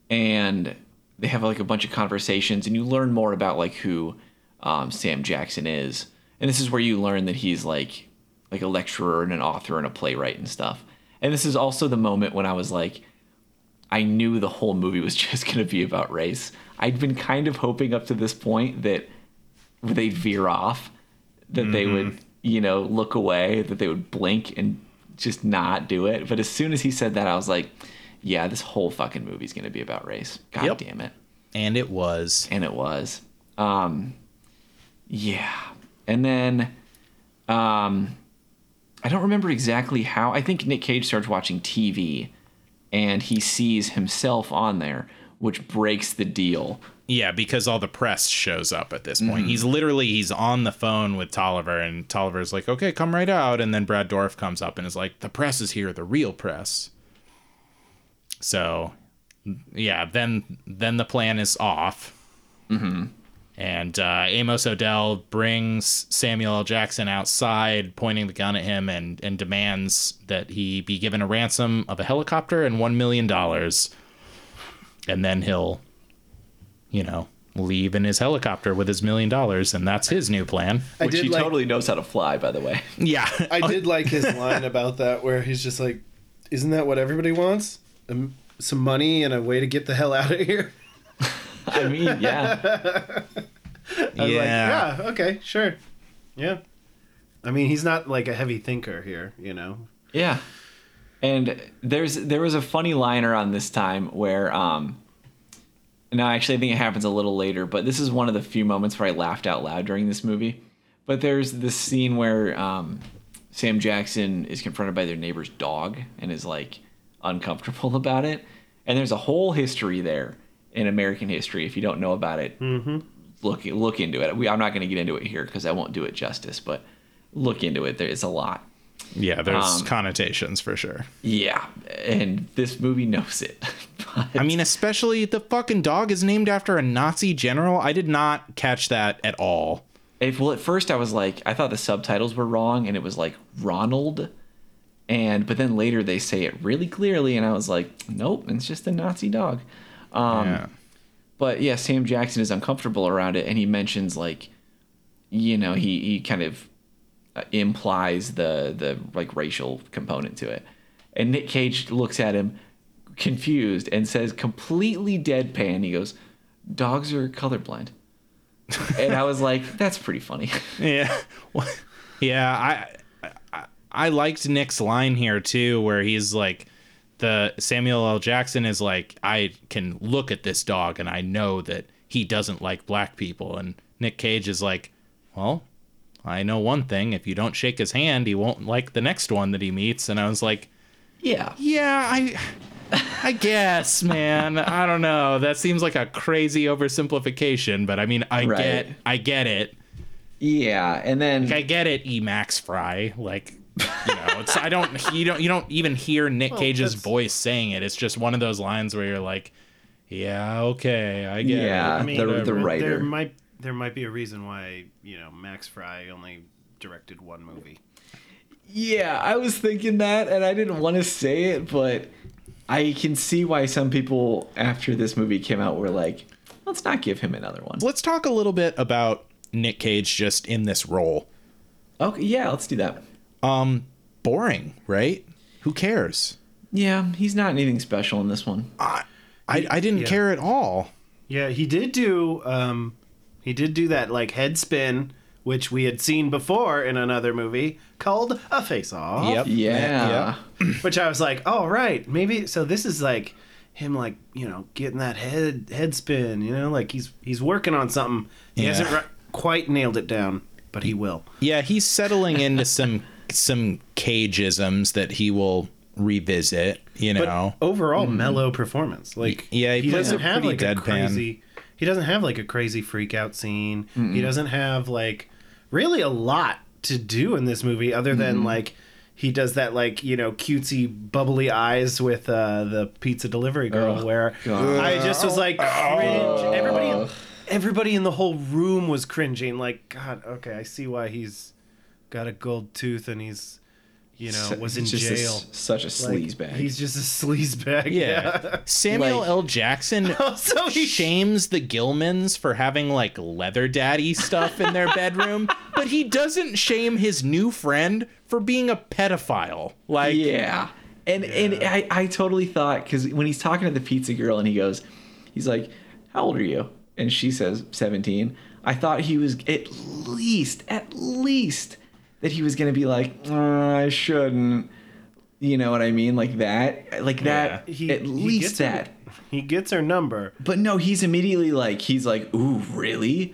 and they have like a bunch of conversations, and you learn more about like who um, Sam Jackson is. And this is where you learn that he's like like a lecturer and an author and a playwright and stuff. And this is also the moment when I was like, I knew the whole movie was [laughs] just going to be about race. I'd been kind of hoping up to this point that they'd veer off, that they would, you know, look away, that they would blink and just not do it. But as soon as he said that, I was like, yeah, this whole fucking movie's gonna be about race. God Yep. damn it. And it was. And it was. Um, yeah. And then, um, I don't remember exactly how. I think Nick Cage starts watching TV, and he sees himself on there, which breaks the deal. Yeah, because all the press shows up at this point. He's literally he's on the phone with Tolliver, and Tolliver's like, "Okay, come right out." And then Brad Dourif comes up and is like, "The press is here, the real press." So, yeah, then then the plan is off. Mm-hmm. And uh, Amos Odell brings Samuel L. Jackson outside, pointing the gun at him, and and demands that he be given a ransom of a helicopter and one million dollars. And then he'll you know, leave in his helicopter with his million dollars, and that's his new plan. I Which he like, totally knows how to fly, by the way. Yeah. I did like his line about that, where he's just like, "Isn't that what everybody wants? Um, some money and a way to get the hell out of here." [laughs] I mean, yeah. [laughs] I was like, yeah. yeah, okay, sure, yeah. I mean, he's not like a heavy thinker here, you know. Yeah. And there's there was a funny line around this time where um no, actually I think it happens a little later, but this is one of the few moments where I laughed out loud during this movie. But there's this scene where um Sam Jackson is confronted by their neighbor's dog and is like uncomfortable [laughs] about it. And there's a whole history there in American history. If you don't know about it, look look into it. We, I'm not going to get into it here because I won't do it justice. But look into it. There is a lot. Yeah, there's Um, connotations for sure. Yeah, and this movie knows it. [laughs] But- I mean, especially the fucking dog is named after a Nazi general. I did not catch that at all. if, well, at first I was like, I thought the subtitles were wrong, and it was like Ronald, and but then later they say it really clearly, and I was like, nope, it's just a Nazi dog. Um, yeah. But yeah, Sam Jackson is uncomfortable around it, and he mentions like, you know, he he kind of uh, implies the the like racial component to it, and Nick Cage looks at him confused and says completely deadpan. He goes, "Dogs are colorblind," and I was like, "That's pretty funny." [laughs] Yeah. Well, yeah, I, I I liked Nick's line here too where he's like the Samuel L. Jackson is like I can look at this dog and I know that he doesn't like black people and Nick Cage is like, "Well, I know one thing, if you don't shake his hand, he won't like the next one that he meets." And I was like, yeah, "Yeah, I [laughs] I guess, man. I don't know. That seems like a crazy oversimplification, but I mean, I Right. get I get it. yeah, and then Like, I get it, Emax Fry. Like, you know, it's I don't [laughs] you don't you don't even hear Nick Cage's that's- voice saying it. It's just one of those lines where you're like, yeah, okay, I get Yeah. it. I mean, the- there- the writer. There might there might be a reason why you know Max Frye only directed one movie. Yeah, I was thinking that, and I didn't want to say it, but I can see why some people after this movie came out were like, "Let's not give him another one." Let's talk a little bit about Nick Cage just in this role. Okay, yeah, let's do that. Um, boring, right? Who cares? Yeah, he's not anything special in this one. I I, I didn't Yeah. care at all. Yeah, he did do um he did do that like head spin which we had seen before in another movie called A Face Off. Yep. Yeah, [clears throat] Which I was like, "Oh, right. Maybe so this is like him like, you know, getting that head head spin, you know, like he's he's working on something. He Yeah. hasn't ri- quite nailed it down, but he will. Yeah, he's settling into some [laughs] some cageisms that he will revisit, you But know. overall mm-hmm. mellow performance. Like Yeah, he he doesn't it have like pretty a crazy he doesn't have like a crazy freak out scene. He doesn't have like really a lot to do in this movie other than like he does that like you know cutesy bubbly eyes with uh, the pizza delivery girl where God. I just was like cringe. Everybody, everybody in the whole room was cringing. Like God, okay, I see why he's got a gold tooth and he's you know was in just jail. s- such a Like, sleaze bag. He's just a sleaze bag. Yeah. Samuel Like- L. Jackson [laughs] oh, Also, he- shames the Gillmans for having like leather daddy stuff in their bedroom, [laughs] but he doesn't shame his new friend for being a pedophile. Like, yeah, and and I I totally thought because when he's talking to the pizza girl and he goes, he's like, "How old are you?" And she says 17. I thought he was at least at least that he was gonna be like, "Uh, I shouldn't. You know what I mean? Like that. Like that. He- at he least gets her- that. He gets her number. But no, he's immediately like, he's like, ooh, really?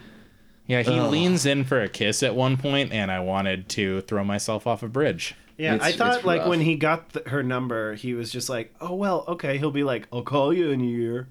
Yeah, he Ugh. leans in for a kiss at one point, and I wanted to throw myself off a bridge. Yeah, It's- I thought like when he got th her number, he was just like, "Oh well, okay." He'll be like, "I'll call you in a year."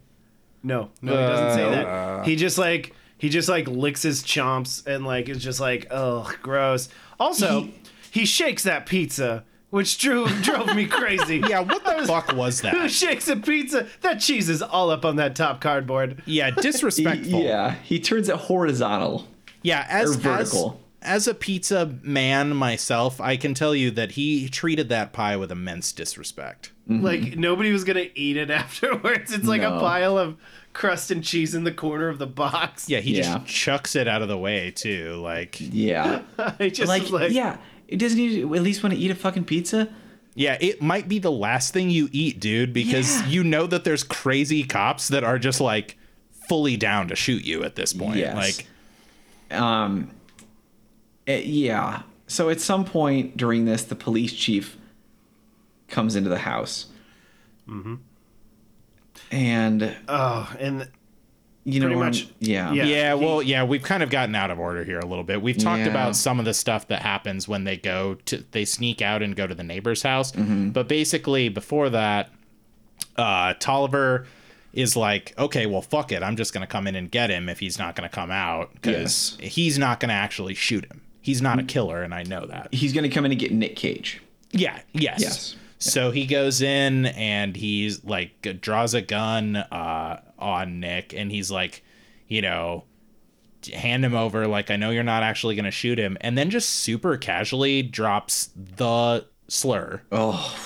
No, no, he doesn't say Uh, that. He just like he just like licks his chomps and like is just like, "Oh, gross." Also, He- he, shakes that pizza, which drew [laughs] drove me crazy. Yeah, what the fuck was that? Who shakes a pizza? That cheese is all up on that top cardboard. Yeah, [laughs] disrespectful. Yeah, he turns it horizontal. Yeah, as, Or as vertical. as a pizza man myself, I can tell you that he treated that pie with immense disrespect. Like nobody was gonna eat it [laughs] afterwards. It's like No. a pile of crust and cheese in the corner of the box. Yeah, he Yeah. just chucks it out of the way too. Like, Yeah. [laughs] I just like, like, yeah. It doesn't he at least want to eat a fucking pizza? yeah, it might be the last thing you eat, dude, because Yeah. you know that there's crazy cops that are just like fully down to shoot you at this point. Yes. Like, Um, eh, yeah. So at some point during this, the police chief comes into the house. Mm-hmm. And oh, and you know, Pretty much- yeah, yeah. Yeah, well, yeah, we've kind of gotten out of order here a little bit. We've talked Yeah. about some of the stuff that happens when they go to they sneak out and go to the neighbor's house. But basically, before that, uh, Tolliver is like, okay, well, fuck it, I'm just gonna come in and get him if he's not gonna come out because he's not gonna actually shoot him. He's not a killer, and I know that. He's gonna come in and get Nick Cage. Yeah. Yes. Yes. So he goes in and he's like draws a gun uh, on Nick, and he's like, you know, hand him over. Like I know you're not actually gonna shoot him, and then just super casually drops the slur. Oh,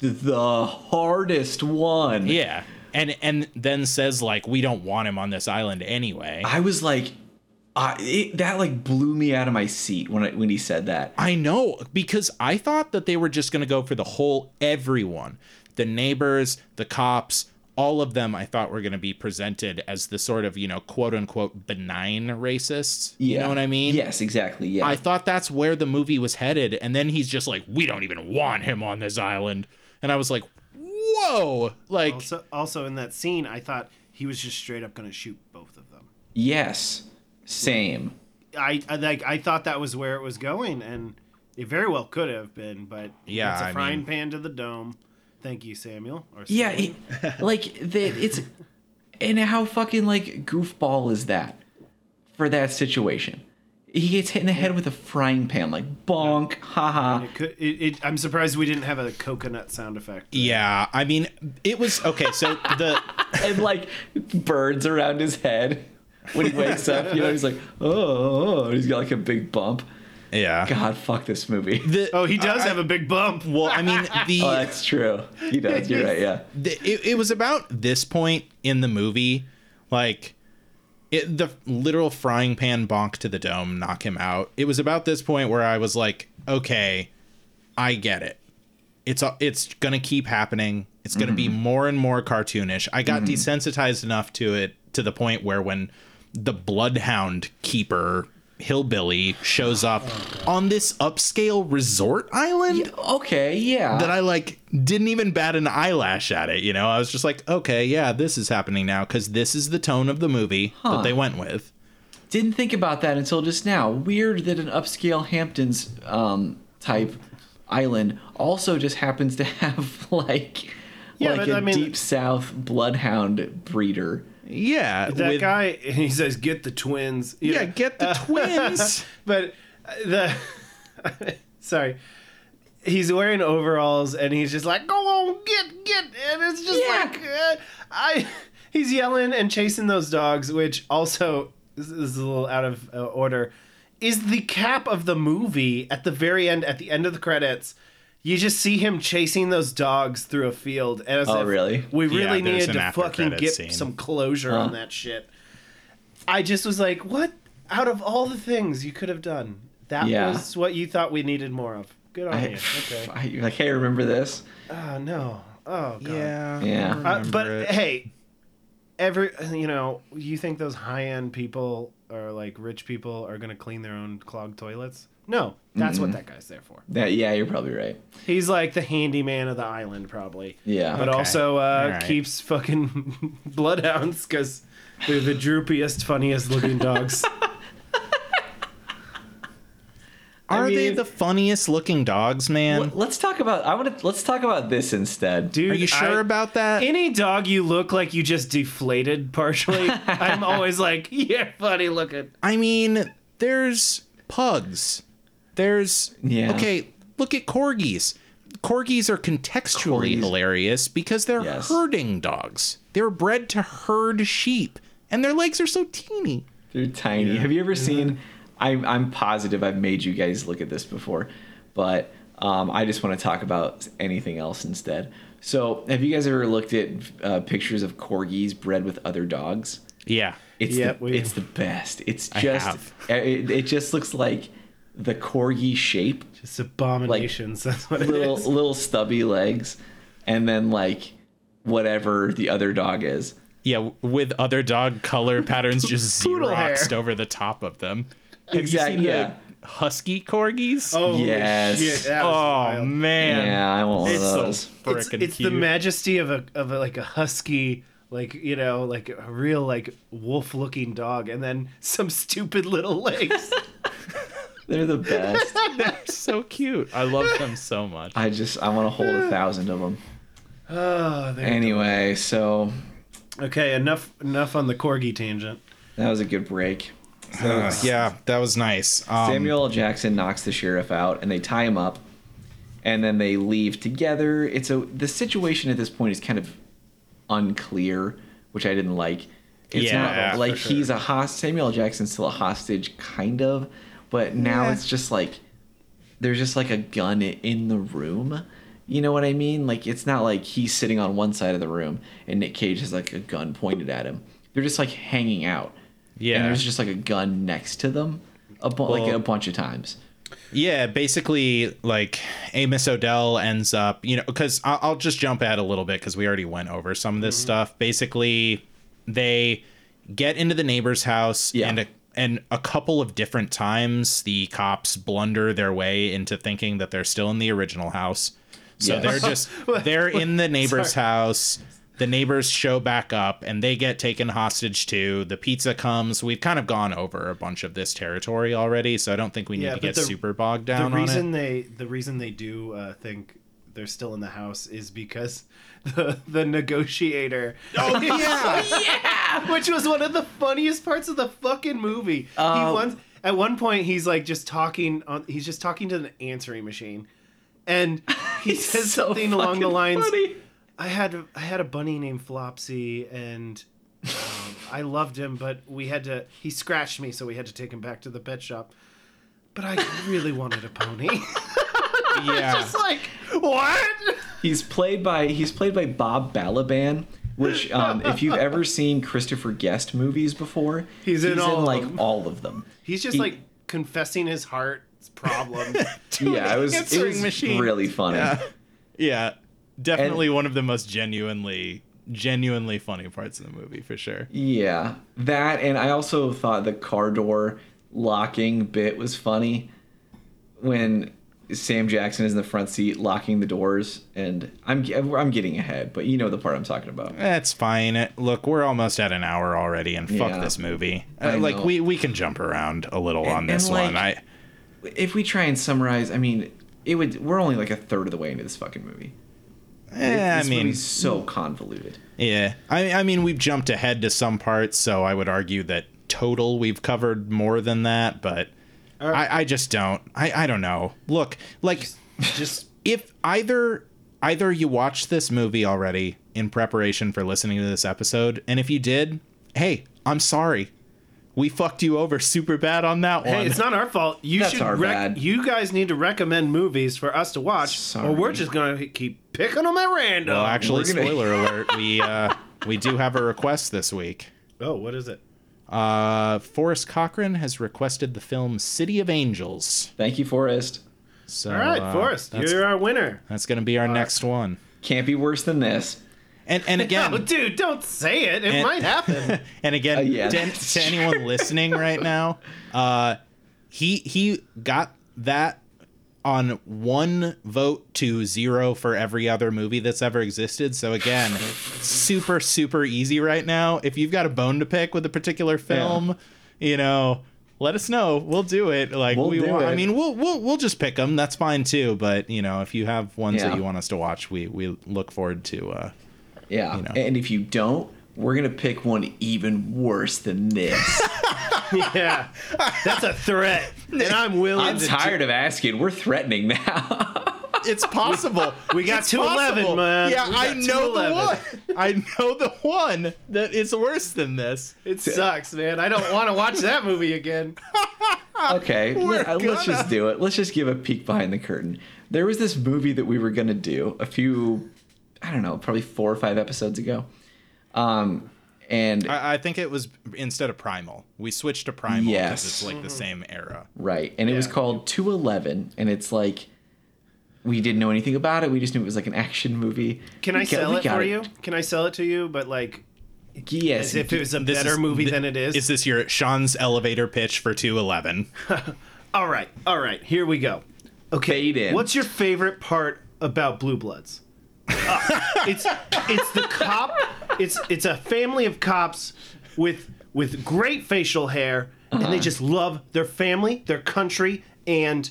the hardest one. Yeah. And and then says like we don't want him on this island anyway. I was like, I it, that like blew me out of my seat when I, when he said that. I know because I thought that they were just going to go for the whole everyone, the neighbors, the cops, all of them. I thought were going to be presented as the sort of you know quote unquote benign racists. Yeah. You know what I mean? Yes, exactly. Yeah. I thought that's where the movie was headed, and then he's just like, "We don't even want him on this island," and I was like, "Whoa!" Like, also also in that scene, I thought he was just straight up gonna shoot both of them. yes. Same. I, I like I thought that was where it was going, and it very well could have been, but Yeah, it's a I frying mean- pan to the dome. Thank you, Samuel. Or Yeah, it, like the, it's and how fucking like goofball is that for that situation? He gets hit in the head with a frying pan, like bonk, haha. It could, it, it, I'm surprised we didn't have a coconut sound effect. yeah, I mean, it was okay. So the [laughs] and like birds around his head when he wakes up. You know, he's like, oh, oh, oh," he's got like a big bump. yeah, God, fuck this movie. the Oh, he does have a big bump. well, I mean the. [laughs] Oh, that's true. He does. You're right. Yeah. the, it, it was about this point in the movie like it, the literal frying pan bonk to the dome knock him out it was about this point where i was like okay i get it it's a- it's gonna keep happening it's gonna be mm-hmm. more and more cartoonish i got mm-hmm. desensitized enough to it to the point where when the bloodhound keeper hillbilly shows up on this upscale resort island Okay. Yeah. that I like didn't even bat an eyelash at it. You know, I was just like, okay, yeah, this is happening now because this is the tone of the movie Huh. that they went with. Didn't think about that until just now. Weird that an upscale Hamptons um, type island also just happens to [laughs] have like Yeah, like but a I mean- deep south bloodhound breeder. Yeah, That with- guy, he says, "Get the twins." You Yeah, know, get the twins. [laughs] but uh, the [laughs] sorry he's wearing overalls and he's just like go on get get and it's just Yeah. like uh, i [laughs] he's yelling and chasing those dogs which also this is a little out of uh, order is the cap of the movie at the very end at the end of the credits you just see him chasing those dogs through a field and as Oh, really? we really there's needed to fucking get scene. some closure on that shit I just was like, what? Out of all the things you could have done, that Yeah. was what you thought we needed more of. Good on I, you. Okay. I, like, hey, remember this? Oh no. Oh god. yeah, Yeah. Uh, but it. hey, every you know, you think those high end people or like rich people are gonna clean their own clogged toilets? No, that's what that guy's there for. That yeah, you're probably right. He's like the handyman of the island, probably. Yeah. But Okay. also uh, Alright. keeps fucking [laughs] bloodhounds because they're the droopiest, funniest looking dogs. [laughs] Are they mean- the funniest looking dogs, man? Well, let's talk about. I want to. Let's talk about this instead. Dude, Are you sure I- about that? any dog you look like you just deflated partially? [laughs] I'm always like, yeah, funny looking. I mean, there's pugs. There's Yeah. Okay, look at corgis. Corgis are contextually Corgis. hilarious because they're Yes. herding dogs. They're bred to herd sheep, and their legs are so teeny. They're tiny. Have you ever seen? I'm I'm positive I've made you guys look at this before, but um, I just want to talk about anything else instead. So, have you guys ever looked at uh, pictures of corgis bred with other dogs? Yeah. It's Yep, the, it's the best. It's I just have. it, it just looks like the corgi shape, Just abominations. that's what it little is. little stubby legs, and then like whatever the other dog is. Yeah, with other dog color [laughs] patterns just Poodle hair. xeroxed over the top of them. Have Exact- you seen yeah. the husky corgis? Oh Yes. shit! Oh, wild. man. yeah, I want one of It's so those. It's, Frickin' it's the majesty of a of a, like a husky, like you know, like a real like wolf looking dog, and then some stupid little legs. [laughs] They're the best. [laughs] They're so cute. I love them so much. I just I want to hold a thousand of them. oh, there. Anyway, so Okay, enough enough on the corgi tangent. that was a good break. Uh, yeah, that was nice. Um, Samuel L. Jackson knocks the sheriff out, and they tie him up, and then they leave together. It's a the situation at this point is kind of unclear, which I didn't like. It's Yeah, not like sure. he's a host. Samuel L. Jackson's still a hostage, kind of, but now Yeah. it's just like there's just like a gun in the room. You know what I mean? Like it's not like he's sitting on one side of the room and Nick Cage has like a gun pointed at him. They're just like hanging out. Yeah. And there's just like a gun next to them, a bu- like a bunch of times. Yeah, basically, like Amos Odell ends up, you know, because I'll, I'll just jump at a little bit because we already went over some of this Mm-hmm. stuff. Basically, they get into the neighbor's house, Yeah. and a, and a couple of different times the cops blunder their way into thinking that they're still in the original house. So Yes. they're just [laughs] they're in the neighbor's house. The neighbors show back up and they get taken hostage too. The pizza comes. We've kind of gone over a bunch of this territory already, so I don't think we need Yeah, to get the- super bogged The down on reason it. they the reason they do uh, think they're still in the house is because the the negotiator. Oh [laughs] yeah, yeah, which was one of the funniest parts of the fucking movie. he Um, once at one point he's like just talking on he's just talking to the answering machine, and [laughs] he says so something along the lines. funny. I had I had a bunny named Flopsy and um, I loved him, but we had to. He scratched me, so we had to take him back to the pet shop. But I really wanted a pony. [laughs] Yeah. Just like what? He's played by he's played by Bob Balaban, which [laughs] um, if you've ever seen Christopher Guest movies before, He's in all of like them. all of them. He's just He- like confessing his heart's problems. [laughs] yeah, it was it was machine. really funny. Yeah. Yeah. Definitely one of the most genuinely genuinely funny parts of the movie for sure. Yeah, that and I also thought the car door locking bit was funny when Sam Jackson is in the front seat locking the doors, and I'm I'm getting ahead, but you know the part I'm talking about. That's fine. Look, we're almost at an hour already and fuck Yeah. this movie. Uh, like we we can jump around a little on this and, one. I If we try and summarize, I mean, it would we're only like a third of the way into this fucking movie. eh, I mean movie's so convoluted. Yeah, I, I mean we've jumped ahead to some parts, so I would argue that total we've covered more than that, but I, I just don't. I, I don't know. Look, like just if either either you watched this movie already in preparation for listening to this episode, and if you did, hey, I'm sorry. We fucked you over super bad on that one. hey, it's not our fault. You That's should. our rec- bad. You guys need to recommend movies for us to watch, or we're just gonna keep picking them at random. well, actually, gonna- spoiler alert. We uh, we do have a request this week. oh, what is it? Uh, Forrest Cochran has requested the film City of Angels. Thank you, Forrest. So, All right, uh, Forrest, That's, you're our winner. that's going to be our next one. Can't be worse than this. And and [laughs] again, oh, dude, don't say it. It And- might happen. [laughs] and again, Uh, yeah, to, to anyone listening right now, uh, he he got that on one vote to zero for every other movie that's ever existed. So again, super super easy right now. If you've got a bone to pick with a particular film, you know, let us know. We'll do it. Like We'll we want. I it. mean, we'll we'll we'll just pick them. That's fine too. But you know, if you have ones Yeah. that you want us to watch, we we look forward to. uh Yeah. You know. And if you don't, we're gonna pick one even worse than this. [laughs] [laughs] yeah, that's a threat, and I'm willing. I'm to tired of asking. We're threatening now. [laughs] It's possible. [laughs] We got It's to 11, man. Yeah, I know the one. I know the one that is worse than this. It sucks, man. I don't want to watch that movie again. okay, We're let, us just do it. Let's just give a peek behind the curtain. There was this movie that we were gonna do a few, I don't know, probably four or five episodes ago. Um, and I, I think it was instead of Primal. We switched to Primal because Yes. it's like the same era. right, and it was called Two Eleven, and it's like we didn't know anything about it. We just knew it was like an action movie. Can We I got- sell it got for you? Can I sell it to you? But like, Yes. as if it was a better is- movie th- than it is. Is this your Sean's elevator pitch for 211? [laughs] All right, all right. Here we go. Okay, Fade in. what's your favorite part about Blue Bloods? Uh, [laughs] it's it's the cop. It's it's a family of cops with with great facial hair, and they just love their family, their country, and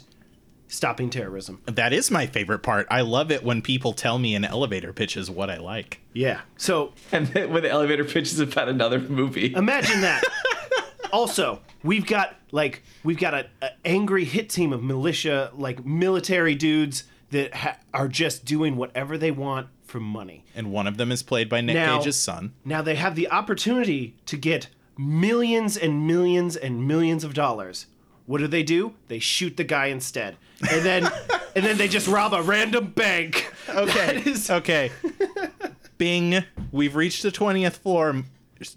stopping terrorism. that is my favorite part. I love it when people tell me an elevator pitch is what I like. Yeah. So and then when the elevator pitch is about another movie. Imagine that. [laughs] also, we've got like we've got a, a angry hit team of militia, like military dudes that ha- are just doing whatever they want for money. And one of them is played by Nick Now- Cage's son. Now they have the opportunity to get millions and millions and millions of dollars. What do they do? They shoot the guy instead, and then [laughs] and then they just rob a random bank. Okay. Is- [laughs] Okay. Bing, we've reached the 20th floor.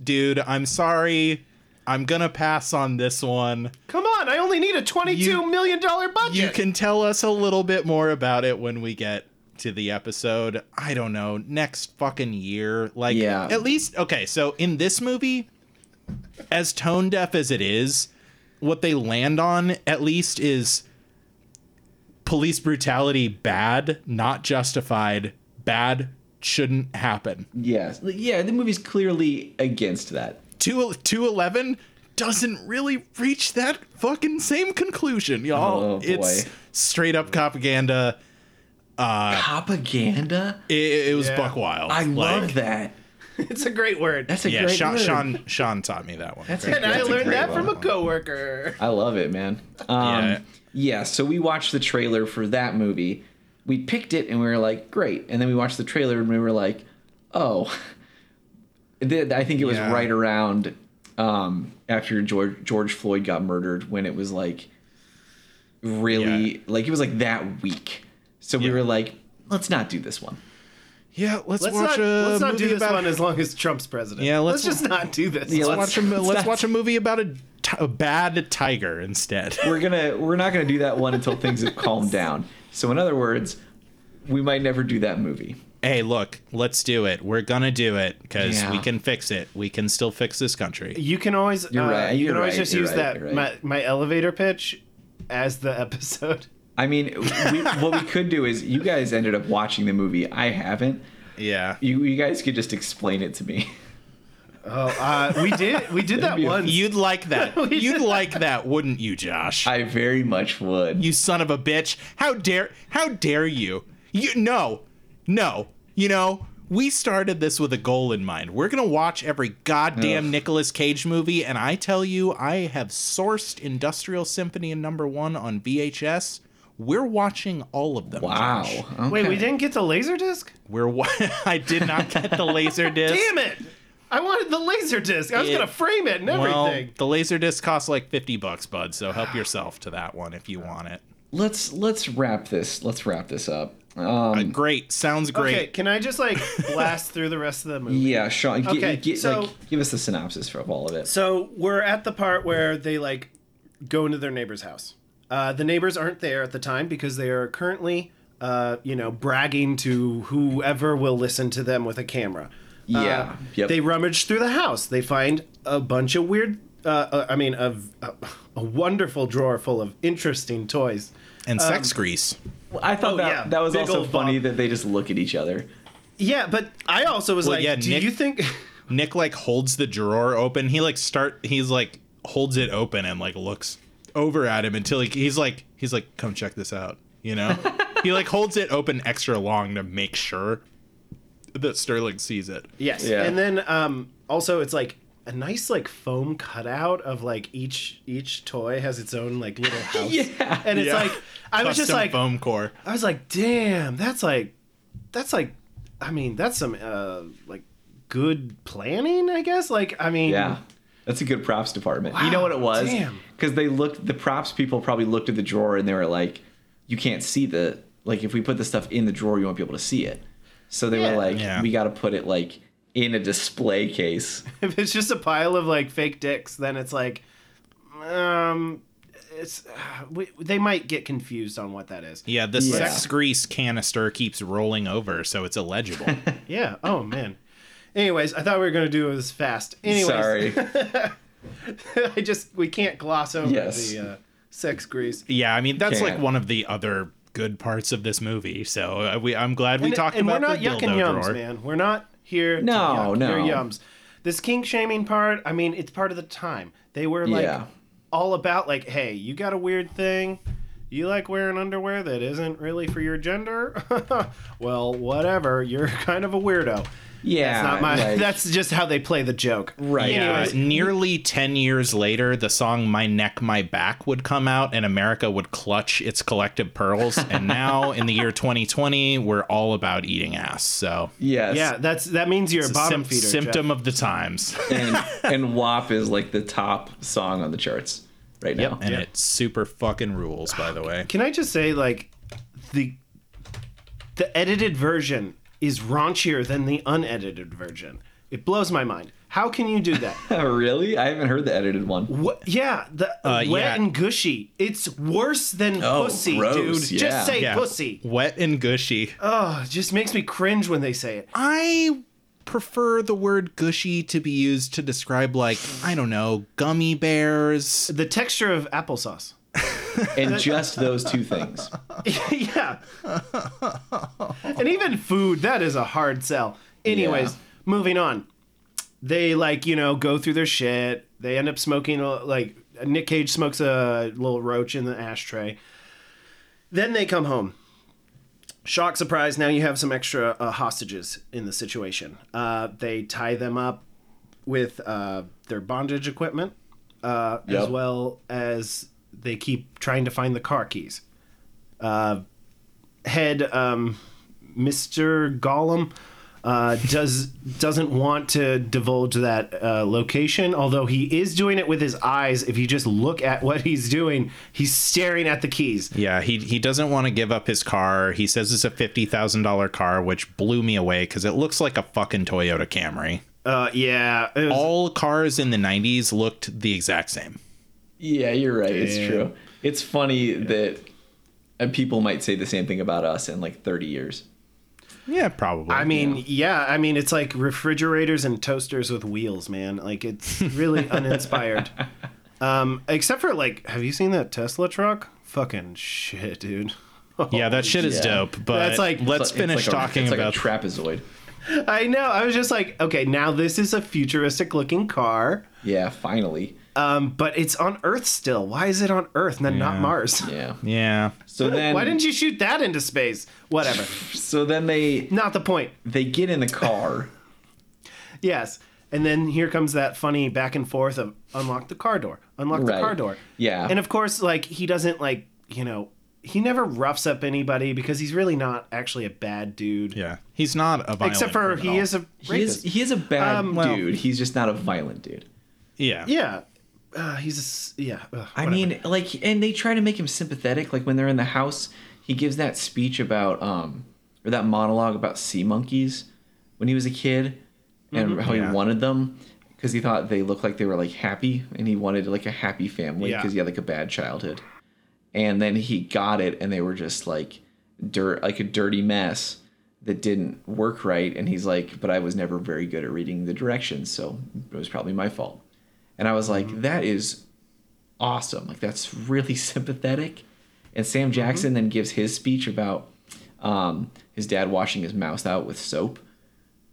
Dude, I'm sorry. I'm going to pass on this one. Come on! I only need a twenty-two You- million dollar budget. You can tell us a little bit more about it when we get to the episode. I don't know, next fucking year. Like, Yeah. at least, okay, so in this movie, as tone deaf as it is, what they land on at least is police brutality bad, not justified, bad shouldn't happen. Yes. Yeah, the movie's clearly against that. 2 211 doesn't really reach that fucking same conclusion, y'all. Oh, boy. It's straight up propaganda. Propaganda? It, it was Yeah. buck wild. I love that. [laughs] it's a great word. That's a Yeah, great Sean, word. Sean Sean taught me that one. That's Great. a- and I That's learned great that from a one. coworker. I love it, man. Um, Yeah. yeah. so we watched the trailer for that movie. We picked it and we were like, great. And then we watched the trailer and we were like, oh. [laughs] Th- I think it was Yeah. right around um, after George, George Floyd got murdered when it was like really, Yeah. like it was like that week. So we were like, let's not do this one. Yeah, let's, Let's watch not, a let's not movie do this about one as long as Trump's president. Yeah, let's, let's- just not do this. Yeah, let's let's- watch a let's let's- watch a movie about a, a bad tiger instead. We're gonna we're not gonna do that one until things have [laughs] calmed down. So in other words, we might never do that movie. hey, look, let's do it. We're gonna do it because Yeah. we can fix it. We can still fix this country. You can always You're uh, right, You you're can always right, just use right, that right. my, my elevator pitch as the [laughs] episode. I mean, we, what we could do is you guys ended up watching the movie. I haven't. Yeah. You you guys could just explain it to me. Oh, uh, we did we did [laughs] that be a- once. You'd like that. [laughs] You'd like that, wouldn't you, Josh? I very much would. you son of a bitch. How dare how dare you? You no. No. You know, we started this with a goal in mind. We're going to watch every goddamn Ugh. Nicolas Cage movie and I tell you I have sourced Industrial Symphony and number 1 on VHS. We're watching all of them. wow. Josh. Wait, we didn't get the laser disc? We're wa- [laughs] I did not get the laser [laughs] disc. Damn it! I wanted the laser disc. I was It- gonna frame it and Well, everything. the laser disc costs like 50 bucks, bud, so help yourself to that one if you want it. Let's let's wrap this. Let's wrap this up. Um, Uh, great. Sounds great. Okay, can I just like blast through the rest of the movie? yeah, Sean. gi- Okay, gi- so- like, give us the synopsis of all of it. So we're at the part where they like go into their neighbor's house. Uh, the neighbors aren't there at the time because they are currently, uh, you know, bragging to whoever will listen to them with a camera. Yeah, Uh, yep. They rummage through the house. They find a bunch of weird uh, uh, I mean, a, a, a wonderful drawer full of interesting toys. And sex grease. I thought Oh, that yeah, that was big also funny Bob. that they just look at each other. Yeah, but I also was Well, like, yeah, do Nick- you think? [laughs] Nick like holds the drawer open. He like start. He's like holds it open and like looks over at him until he, he's like he's like come check this out. You know. [laughs] he like holds it open extra long to make sure that Sterling sees it. Yes. Yeah. And then um, also it's like a nice like foam cutout of like each each toy has its own like little [laughs] house. Yeah. And it's Yeah. like I was just like foam core. I was like, damn, that's like that's like I mean, that's some uh like good planning, I guess. Like I mean Yeah. That's a good props department. you know what it was? damn. Because they looked, the props people probably looked at the drawer and they were like, you can't see the, like, if we put the stuff in the drawer, you won't be able to see it. So they Yeah. were like, Yeah. we got to put it, like, in a display case. [laughs] if it's just a pile of like fake dicks, then it's like um it's uh, we, they might get confused on what that is. Yeah, the Yeah. sex grease canister keeps rolling over, so it's illegible. [laughs] Yeah. Oh man. Anyways, I thought we were gonna do this fast. Anyways, Sorry. [laughs] I just we can't gloss over Yes. the uh, sex grease. yeah, I mean that's like Can't. one of the other good parts of this movie. So uh, we, I'm glad we and, talked and about we're not the dildo yucking yums, drawer. man. We're not here. No, to yuck no. your yums. This kink shaming part. I mean, it's part of the time. They were like Yeah. all about like, hey, you got a weird thing. You like wearing underwear that isn't really for your gender? [laughs] well, whatever. You're [laughs] kind of a weirdo. yeah. That's not my. like- [laughs] that's just how they play the joke. Right. Yeah, Anyways, nearly 10 years later, the song My Neck, My Back would come out and America would clutch its collective pearls. and now, in the year 2020, we're all about eating ass. So, yes. Yeah, that's that means you're a it's a bottom sym- feeder. symptom Jeff. of the times. And, and WAP is, like, the top song on the charts right now. and it super fucking rules, by the way. Can I just say, like, the the edited version is raunchier than the unedited version. It blows my mind. How can you do that? [laughs] really? I haven't heard the edited one. what? Yeah, the Uh, wet yeah. and gushy. It's worse than Oh, pussy, gross, dude. yeah. Just say Yeah. pussy. Wet and gushy. Oh, it just makes me cringe when they say it. I prefer the word gushy to be used to describe, like, I don't know, gummy bears. The texture of applesauce. [laughs] And just those two things. [laughs] yeah. and even food, that is a hard sell. Anyways, Yeah. moving on. They like, you know, go through their shit. They end up smoking like Nick Cage smokes a little roach in the ashtray. Then they come home. Shock surprise, now you have some extra uh, hostages in the situation. Uh, they tie them up with uh, their bondage equipment uh, as well as they keep trying to find the car keys uh, head um, Mr. Gillman uh, does doesn't want to divulge that uh, location, although he is doing it with his eyes. If you just look at what he's doing, he's staring at the keys. Yeah, he he doesn't want to give up his car. He says it's a fifty thousand dollar car, which blew me away because it looks like a fucking Toyota Camry. Uh, yeah, was- All cars in the '90s looked the exact same. Yeah, you're right. It's true. It's funny that uh, people might say the same thing about us in like 30 years. Yeah, probably. I mean, yeah. I mean, it's like refrigerators and toasters with wheels, man. Like it's really [laughs] uninspired. Um, except for like, have you seen that Tesla truck? Fucking shit, dude. yeah, that shit is Yeah. dope. But That's like- let's It's finish like a- talking it's about. like a trapezoid. I know. I was just like, okay, now this is a futuristic looking car. Yeah, finally. Um, but it's on Earth still. Why is it on Earth and then not Mars? Yeah. yeah, So then Why didn't you shoot that into space? Whatever. [laughs] So then they not the point. they get in the car. [laughs] Yes. And then here comes that funny back and forth of unlock the car door, unlock the car door. Yeah. And of course, like he doesn't like you know he never roughs up anybody because he's really not actually a bad dude. yeah. He's not a violent Except for he criminal. is a He is he is a bad Um, well- dude. He's just not a violent dude. Yeah. yeah. Uh, he's a yeah. ugh, I mean, like, and they try to make him sympathetic. Like when they're in the house, he gives that speech about, um, or that monologue about sea monkeys when he was a kid, and how Yeah. he wanted them because he thought they looked like they were like happy, and he wanted like a happy family Yeah. because he had like a bad childhood. And then he got it, and they were just like dirt, like a dirty mess that didn't work right. And he's like, "But I was never very good at reading the directions, so it was probably my fault." And I was like, "That is awesome! Like that's really [laughs] sympathetic." And Sam Jackson then gives his speech about um, his dad washing his mouth out with soap,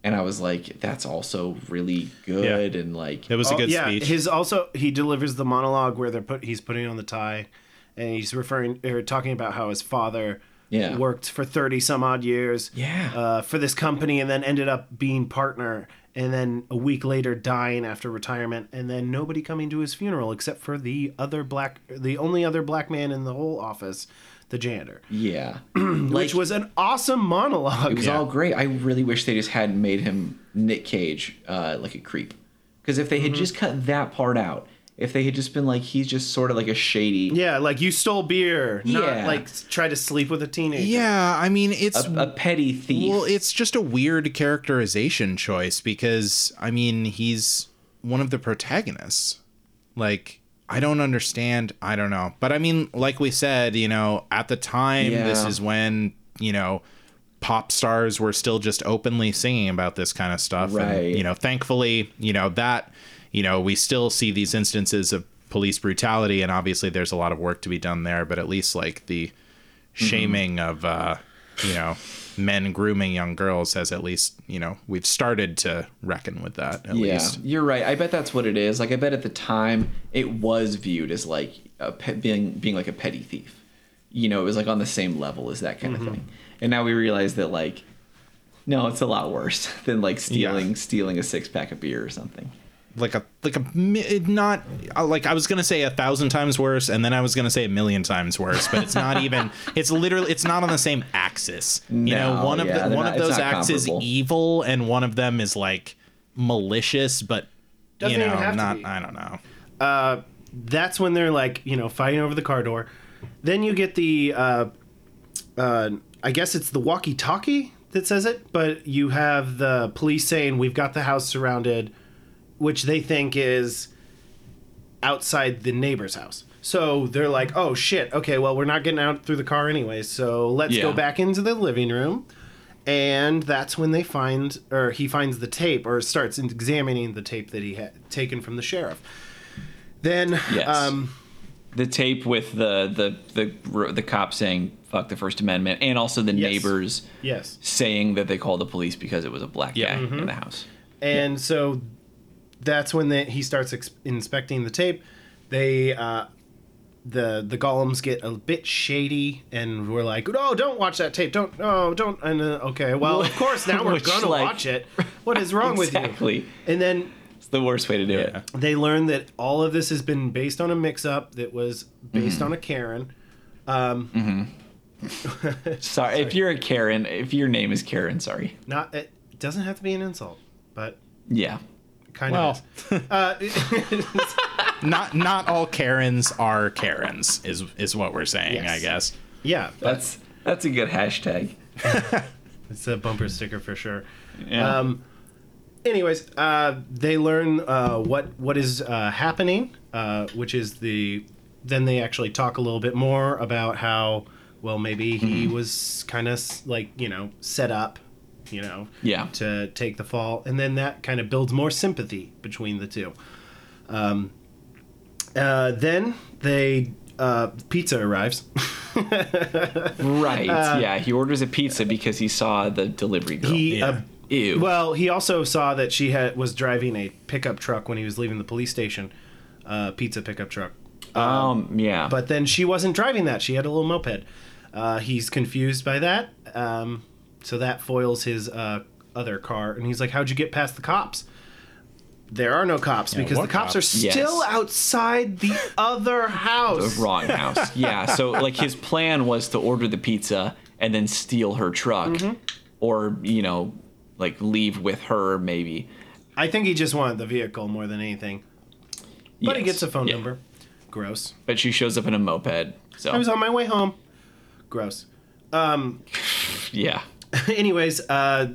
and I was like, "That's also really good." Yeah. And like, It was a Oh, good yeah, speech. his also he delivers the monologue where they're put he's putting on the tie, and he's referring or talking about how his father Yeah. worked for thirty some odd years Yeah. uh, for this company, and then ended up being partner, and then a week later dying after retirement, and then nobody coming to his funeral except for the other black, the only other black man in the whole office, the janitor, [clears throat] yeah, [clears throat] which was an awesome monologue. It was all great. I really wish they just hadn't made him Nick Cage uh, like a creep. Because if they had just cut that part out, if they had just been like he's just sort of like a shady, yeah, like you stole beer, Yeah. not like try to sleep with a teenager. yeah, I mean it's a, a petty thief. Well, it's just a weird characterization choice because I mean he's one of the protagonists. Like I don't understand. I don't know, but I mean, like we said, you know, at the time, this Yeah. is when you know pop stars were still just openly singing about this kind of stuff, Right. and you know, thankfully, you know that you know we still see these instances of police brutality, and obviously there's a lot of work to be done there, but at least like the shaming of uh you know men grooming young girls has at least you know we've started to reckon with that at yeah, least you're right. I bet that's what it is. Like I bet at the time it was viewed as like a pe- being being like a petty thief. You know, it was like on the same level as that kind Mm-hmm. of thing. And now we realize that like, no, it's a lot worse [laughs] than like stealing stealing a six pack of beer or something. Like a like a not uh, like I was gonna say a thousand times worse, and then I was gonna say a million times worse, but it's not [laughs] even. It's literally it's not on the same axis. You know, No, one of yeah, the they're one not- of those axes comparable. evil, and one of them is like malicious, but Doesn't you even know, have to not be. I don't know. uh, that's when they're like, you know, fighting over the car door. Then you get the, uh, uh, I guess it's the walkie-talkie that says it, but you have the police saying we've got the house surrounded, which they think is outside the neighbor's house. So they're like, oh shit, okay, well we're not getting out through the car anyway, so let's go back into the living room. And that's when they find, or he finds the tape, or starts examining the tape that he had taken from the sheriff. Then, Yes. um, the tape with the the the the cop saying "fuck the First Amendment" and also the Yes. neighbors yes, saying that they called the police because it was a black Yeah. guy Mm-hmm. in the house. and so that's when they, he starts ex- inspecting the tape. They, uh, the the Gillmans get a bit shady, and we're like, "Oh, don't watch that tape! Don't, oh, don't!" And uh, okay, well, of course now we're [laughs] Which, gonna like- watch it. What is wrong with you? Exactly. And then It's the worst way to do Yeah. they learn that all of this has been based on a mix-up that was based on a Karen. it. [laughs] Sorry, if you're a Karen, if your name is Karen, sorry. Not it doesn't have to be an insult, but Yeah. Kind Well. of. Is. Uh, [laughs] Not not all Karens are Karens is is what we're saying, Yes. I guess. yeah, but That's that's a good hashtag. [laughs] it's a bumper sticker for sure. Yeah. Um, anyways, uh, they learn uh, what what is uh, happening, uh, which is the. Then they actually talk a little bit more about how well maybe he was kind of like you know set up, you know, Yeah. to take the fall, and then that kind of builds more sympathy between the two. Um, uh, then they uh, pizza arrives. [laughs] right. yeah. He orders a pizza because he saw the delivery girl. Uh, He Yeah. uh, Ew. Well, he also saw that she had was driving a pickup truck when he was leaving the police station, uh, pizza pickup truck. um. Yeah. But then she wasn't driving that; she had a little moped. Uh, he's confused by that, um, so that foils his uh, other car, and he's like, "How'd you get past the cops?" There are no cops because the cops, cops? are Yes. still outside the [laughs] other house. the wrong house. Yeah. So like his plan was to order the pizza and then steal her truck, Mm-hmm. or you know, like leave with her maybe. I think he just wanted the vehicle more than anything. But he gets a phone Yeah. number. Gross. But she shows up in a moped. So I was on my way home. Gross. [laughs] yeah. [laughs] anyways, uh,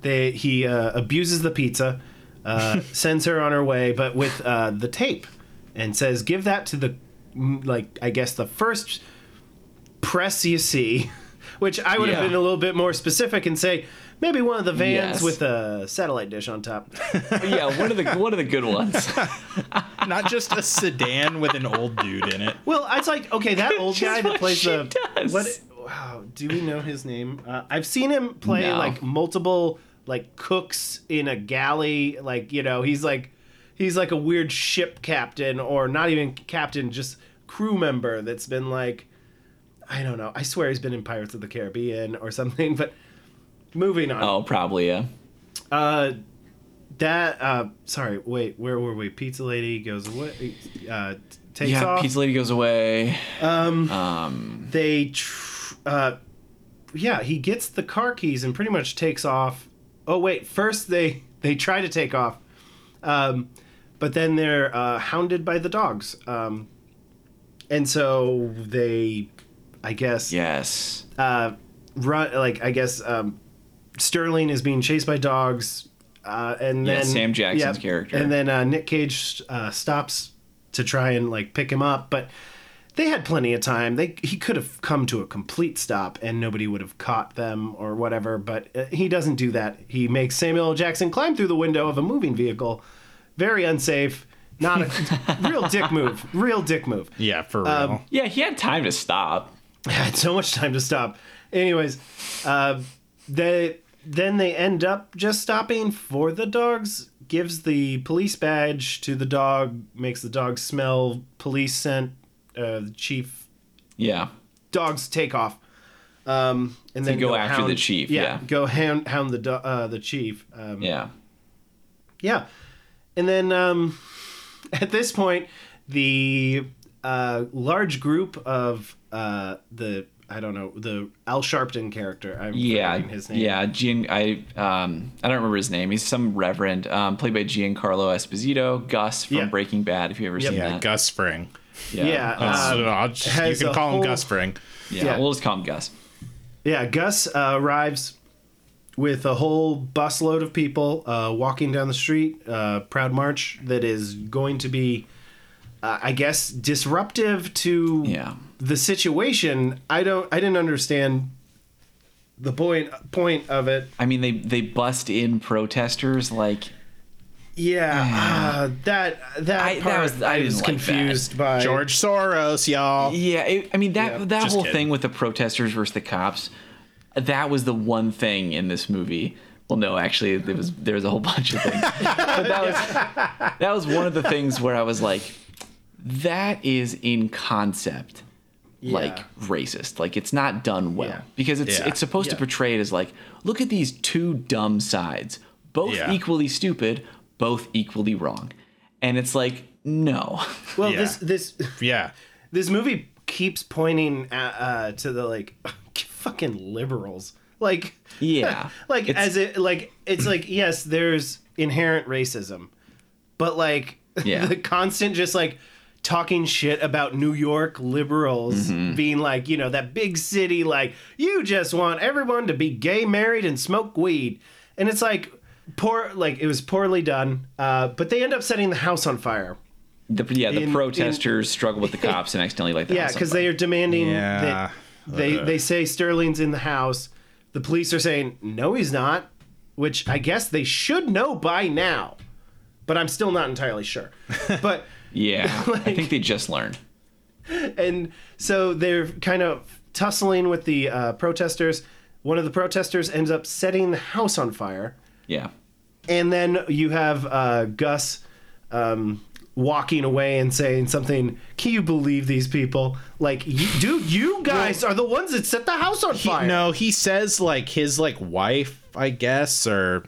they he uh, abuses the pizza, uh, [laughs] sends her on her way, but with uh, the tape, and says, "Give that to the like I guess the first press you see." [laughs] Which I would have Yeah. been a little bit more specific and say, Maybe one of the vans Yes. with a satellite dish on top. yeah, one of the one of the good ones. Not just a sedan with an old dude in it. Well, it's like okay, that old Just guy that plays she the does. what? Wow, do we know his name? Uh, I've seen him play No. like multiple like cooks in a galley. Like you know, he's like he's like a weird ship captain, or not even captain, just crew member that's been like I don't know. I swear he's been in Pirates of the Caribbean or something. But moving on. oh, probably yeah. Uh, that uh, sorry, wait, where were we? Pizza lady goes away. Uh, takes Yeah, off. pizza lady goes away. Um, Um, they, tr- uh, yeah, he gets the car keys and pretty much takes off. Oh wait, first they [laughs] they try to take off, um, but then they're uh, hounded by the dogs. Um, and so they, I guess, yes. uh, run like I guess um, Sterling is being chased by dogs, uh, and then Yeah, then Sam Jackson's character. and then uh, Nick Cage uh, stops to try and like pick him up, but they had plenty of time. They he could have come to a complete stop and nobody would have caught them or whatever, but uh, he doesn't do that. He makes Samuel L. Jackson climb through the window of a moving vehicle, very unsafe. Not a [laughs] real dick move. Real dick move. Yeah, for real. Um, Yeah, he had time to stop. I [laughs] had so much time to stop. Anyways, uh, they then they end up just stopping for the dogs. Gives the police badge to the dog. Makes the dog smell police scent. Uh, the chief Yeah. dogs take off. Um, and then go after the chief, yeah. go hound hound the do- uh, the chief. Um, Yeah. yeah. And then um, [laughs] at this point, the uh, large group of uh, the I don't know the Al Sharpton character. I'm Yeah, his name. yeah. Gian, I um, I don't remember his name. He's some reverend, um, played by Giancarlo Esposito, Gus from Yeah. Breaking Bad. If you ever Yep. seen yeah, that, Gus Fring. Yeah, Uh, um, I'll just- you can a call him whole- Gus Fring. yeah, yeah. we'll just call him Gus. Yeah, Gus uh, arrives with a whole busload of people uh, walking down the street. Uh, proud march that is going to be, uh, I guess, disruptive to Yeah. the situation. I don't. I didn't understand the point point of it. I mean, they they bust in protesters like Yeah, uh, that that I- that part was- I I was didn't like confused by. George Soros, y'all. Yeah, it, I mean that Yeah, that whole kidding. thing with the protesters versus the cops, that was the one thing in this movie. Well, no, actually, there was there was a whole [laughs] bunch of things, but that was [laughs] that was one of the things where I was like, that is in concept like racist. Like it's not done well Yeah. because it's Yeah. it's supposed to portray it as like, look at these two dumb sides, both Yeah. equally stupid, both equally wrong, and it's like, no, [laughs] Well, Yeah. this this Yeah. [laughs] this movie keeps pointing at, uh, to the like [laughs] fucking liberals like Yeah. like It's- as it like it's like [clears throat] yes there's inherent racism but like Yeah. the constant just like talking shit about new york liberals Mm-hmm. being like you know that big city like you just want everyone to be gay married and smoke weed and it's like poor like it was poorly done uh, but they end up setting the house on fire The, yeah, the in- protesters struggle with the cops and accidentally like the Yeah, because they are demanding Yeah. that they they say Sterling's in the house. The police are saying no, he's not, which I guess they should know by now, but I'm still not entirely sure. [laughs] But Yeah, [laughs] I think they just learned. and so they're kind of tussling with the uh, protesters. One of the protesters ends up setting the house on fire. Yeah, and then you have uh, Gus um, walking away and saying something. Can you believe these people? Like, you, dude, you [laughs] guys are the ones that set the house on He, fire. no, he says like his like wife, I guess, or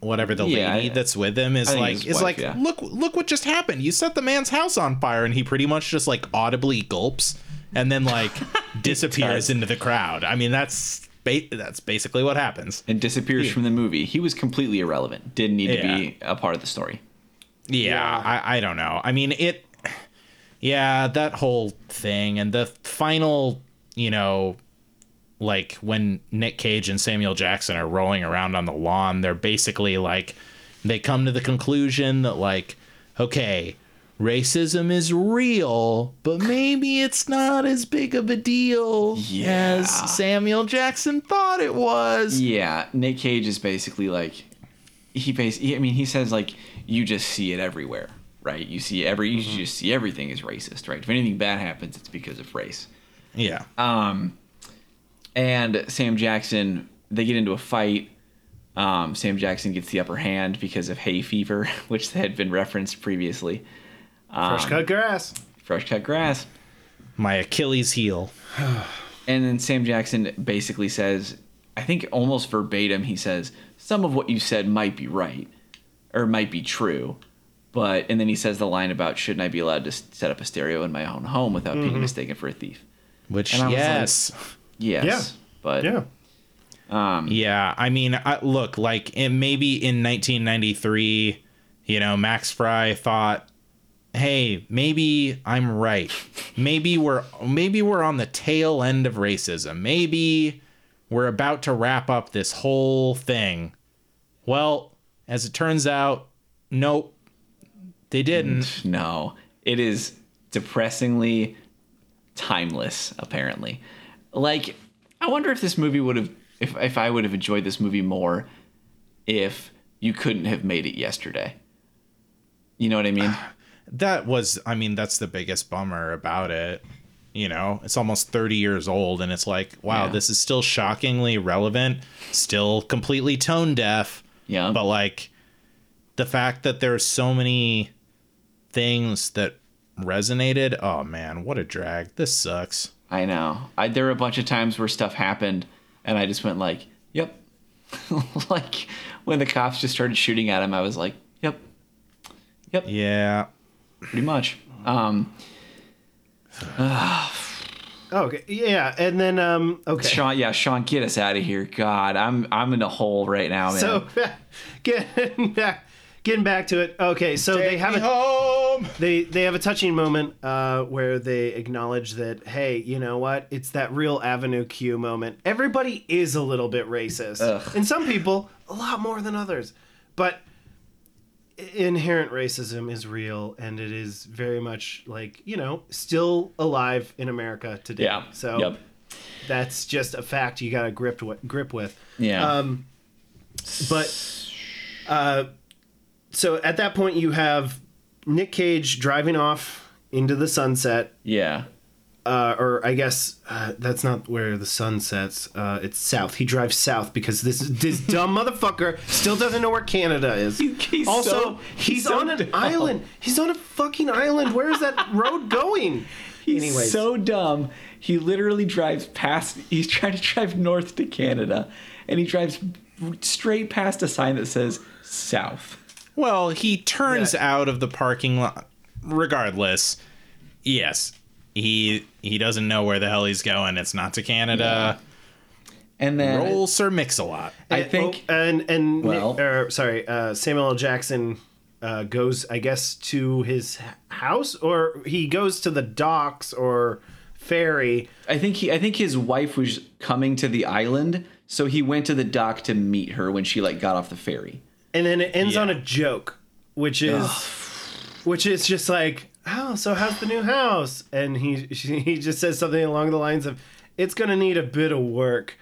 whatever the Yeah, lady I- that's with him is like is wife, like yeah. look look what just happened. You set the man's house on fire and he pretty much just like audibly gulps and then like [laughs] disappears into the crowd. I mean that's ba- that's basically what happens. and disappears from the movie. He was completely irrelevant. Didn't need to be a part of the story. Yeah, Yeah. I, I don't know. I mean, it. Yeah, that whole thing and the final, you know, like when Nick Cage and Samuel Jackson are rolling around on the lawn, they're basically like, they come to the conclusion that, like, okay, racism is real, but maybe it's not as big of a deal Yeah. as Samuel Jackson thought it was. Yeah, Nick Cage is basically like he bas- he, I mean, he says like you just see it everywhere, right? You see every you just see everything is racist, right? If anything bad happens, it's because of race. Yeah. Um, and Sam Jackson, they get into a fight. Um, Sam Jackson gets the upper hand because of hay fever, [laughs] which had been referenced previously. Fresh cut grass. Fresh cut grass. My Achilles heel. [sighs] And then Sam Jackson basically says, I think almost verbatim, he says, some of what you said might be right or might be true. But, and then he says the line about, shouldn't I be allowed to set up a stereo in my own home without being mistaken for a thief? Which And I was like- yes. Yes. Yeah. But, Yeah. um, Yeah, I mean, I, look, like maybe in 1993, you know, Max Frye thought, "Hey, maybe I'm right. Maybe we're maybe we're on the tail end of racism. Maybe we're about to wrap up this whole thing." Well, as it turns out, nope, they didn't. No, it is depressingly timeless. Apparently, like I wonder if this movie would have, if if I would have enjoyed this movie more, if you couldn't have made it yesterday. You know what I mean? [sighs] [sighs] [sighs] That was, I mean, that's the biggest bummer about it. You know, it's almost 30 years old, and it's like, wow, Yeah. this is still shockingly relevant, still completely tone deaf. Yeah. But like, the fact that there's so many things that resonated, oh man, what a drag. This sucks. I know. I there were a bunch of times where stuff happened, and I just went like, "Yep." [laughs] like when the cops just started shooting at him, I was like, "Yep, yep Yeah. Pretty much." Um, Okay. Yeah. And then um. Okay. Sean, yeah, Sean, get us out of here. God, I'm I'm in a hole right now, man. So [laughs] getting back, getting back to it. Okay. So they have a home. they they have a touching moment uh, where they acknowledge that hey you know what it's that real avenue q moment everybody is a little bit racist and some people a lot more than others but i- inherent racism is real and it is very much like you know still alive in america today yeah. so Yep. that's just a fact you gotta grip with grip with Yeah. um, but uh, so at that point, you have Nick Cage driving off into the sunset, yeah. Uh, or I guess uh, that's not where the sun sets. Uh, it's south. He drives south because this this [laughs] dumb motherfucker still doesn't know where Canada is. he's also, so- he's, he's so on an dumb. island. He's on a fucking island. Where is that road going? [laughs] He's Anyways. so dumb. He literally drives past. He's trying to drive north to Canada, and he drives straight past a sign that says south. Well, he turns Yeah. out of the parking lot. Regardless, yes, he he doesn't know where the hell he's going. It's not to Canada. And then Roll Sir Mix-a-Lot. I And- think oh, and and Well- or sorry, uh, Samuel L. Jackson uh, goes, I guess, to his house, or he goes to the docks or ferry. I think he I think his wife was coming to the island, so he went to the dock to meet her when she like got off the ferry. and then it ends Yeah. on a joke, which is, which is just like, oh, so how's the new house? And he she, he just says something along the lines of, it's gonna need a bit of work.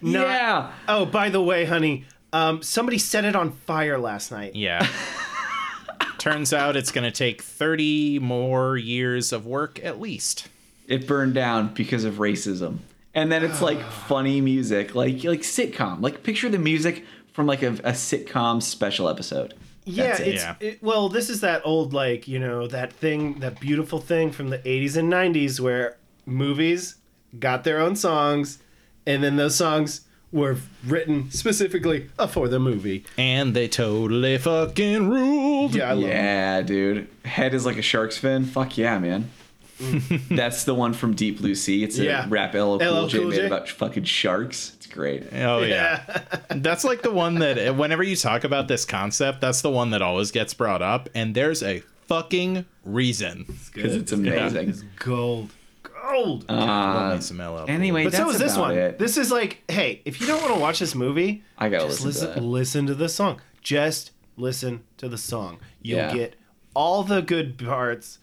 Not- Yeah. Oh, by the way, honey, um, somebody set it on fire last night. Yeah. [laughs] Turns out it's going to take 30 more years of work at least. It burned down because of racism. And then it's like [sighs] funny music, like like sitcom. Like picture the music from like a, a sitcom special episode. Yeah, That's it. it's Yeah. It, well, this is that old like you know that thing, that beautiful thing from the '80s and '90s where movies got their own songs, and then those songs were written specifically uh, for the movie. And they totally fucking ruled. Yeah, I love. Yeah, dude. Head is like a shark's fin. Fuck yeah, man. [laughs] That's the one from Deep Blue Sea. It's a Yeah. rap LL Cool, LL J Cool made J. about fucking sharks. It's great. Oh, yeah. [laughs] that's like the one that, whenever you talk about this concept, that's the one that always gets brought up. And there's a fucking reason. Because it's amazing. It's Gold, gold. Love Uh, me some LL. anyway, but that's so is this about one. It. This is like, hey, if you don't want to watch this movie, I gotta just listen to listen. that. Listen to the song. Just listen to the song. You'll Yeah. get all the good parts.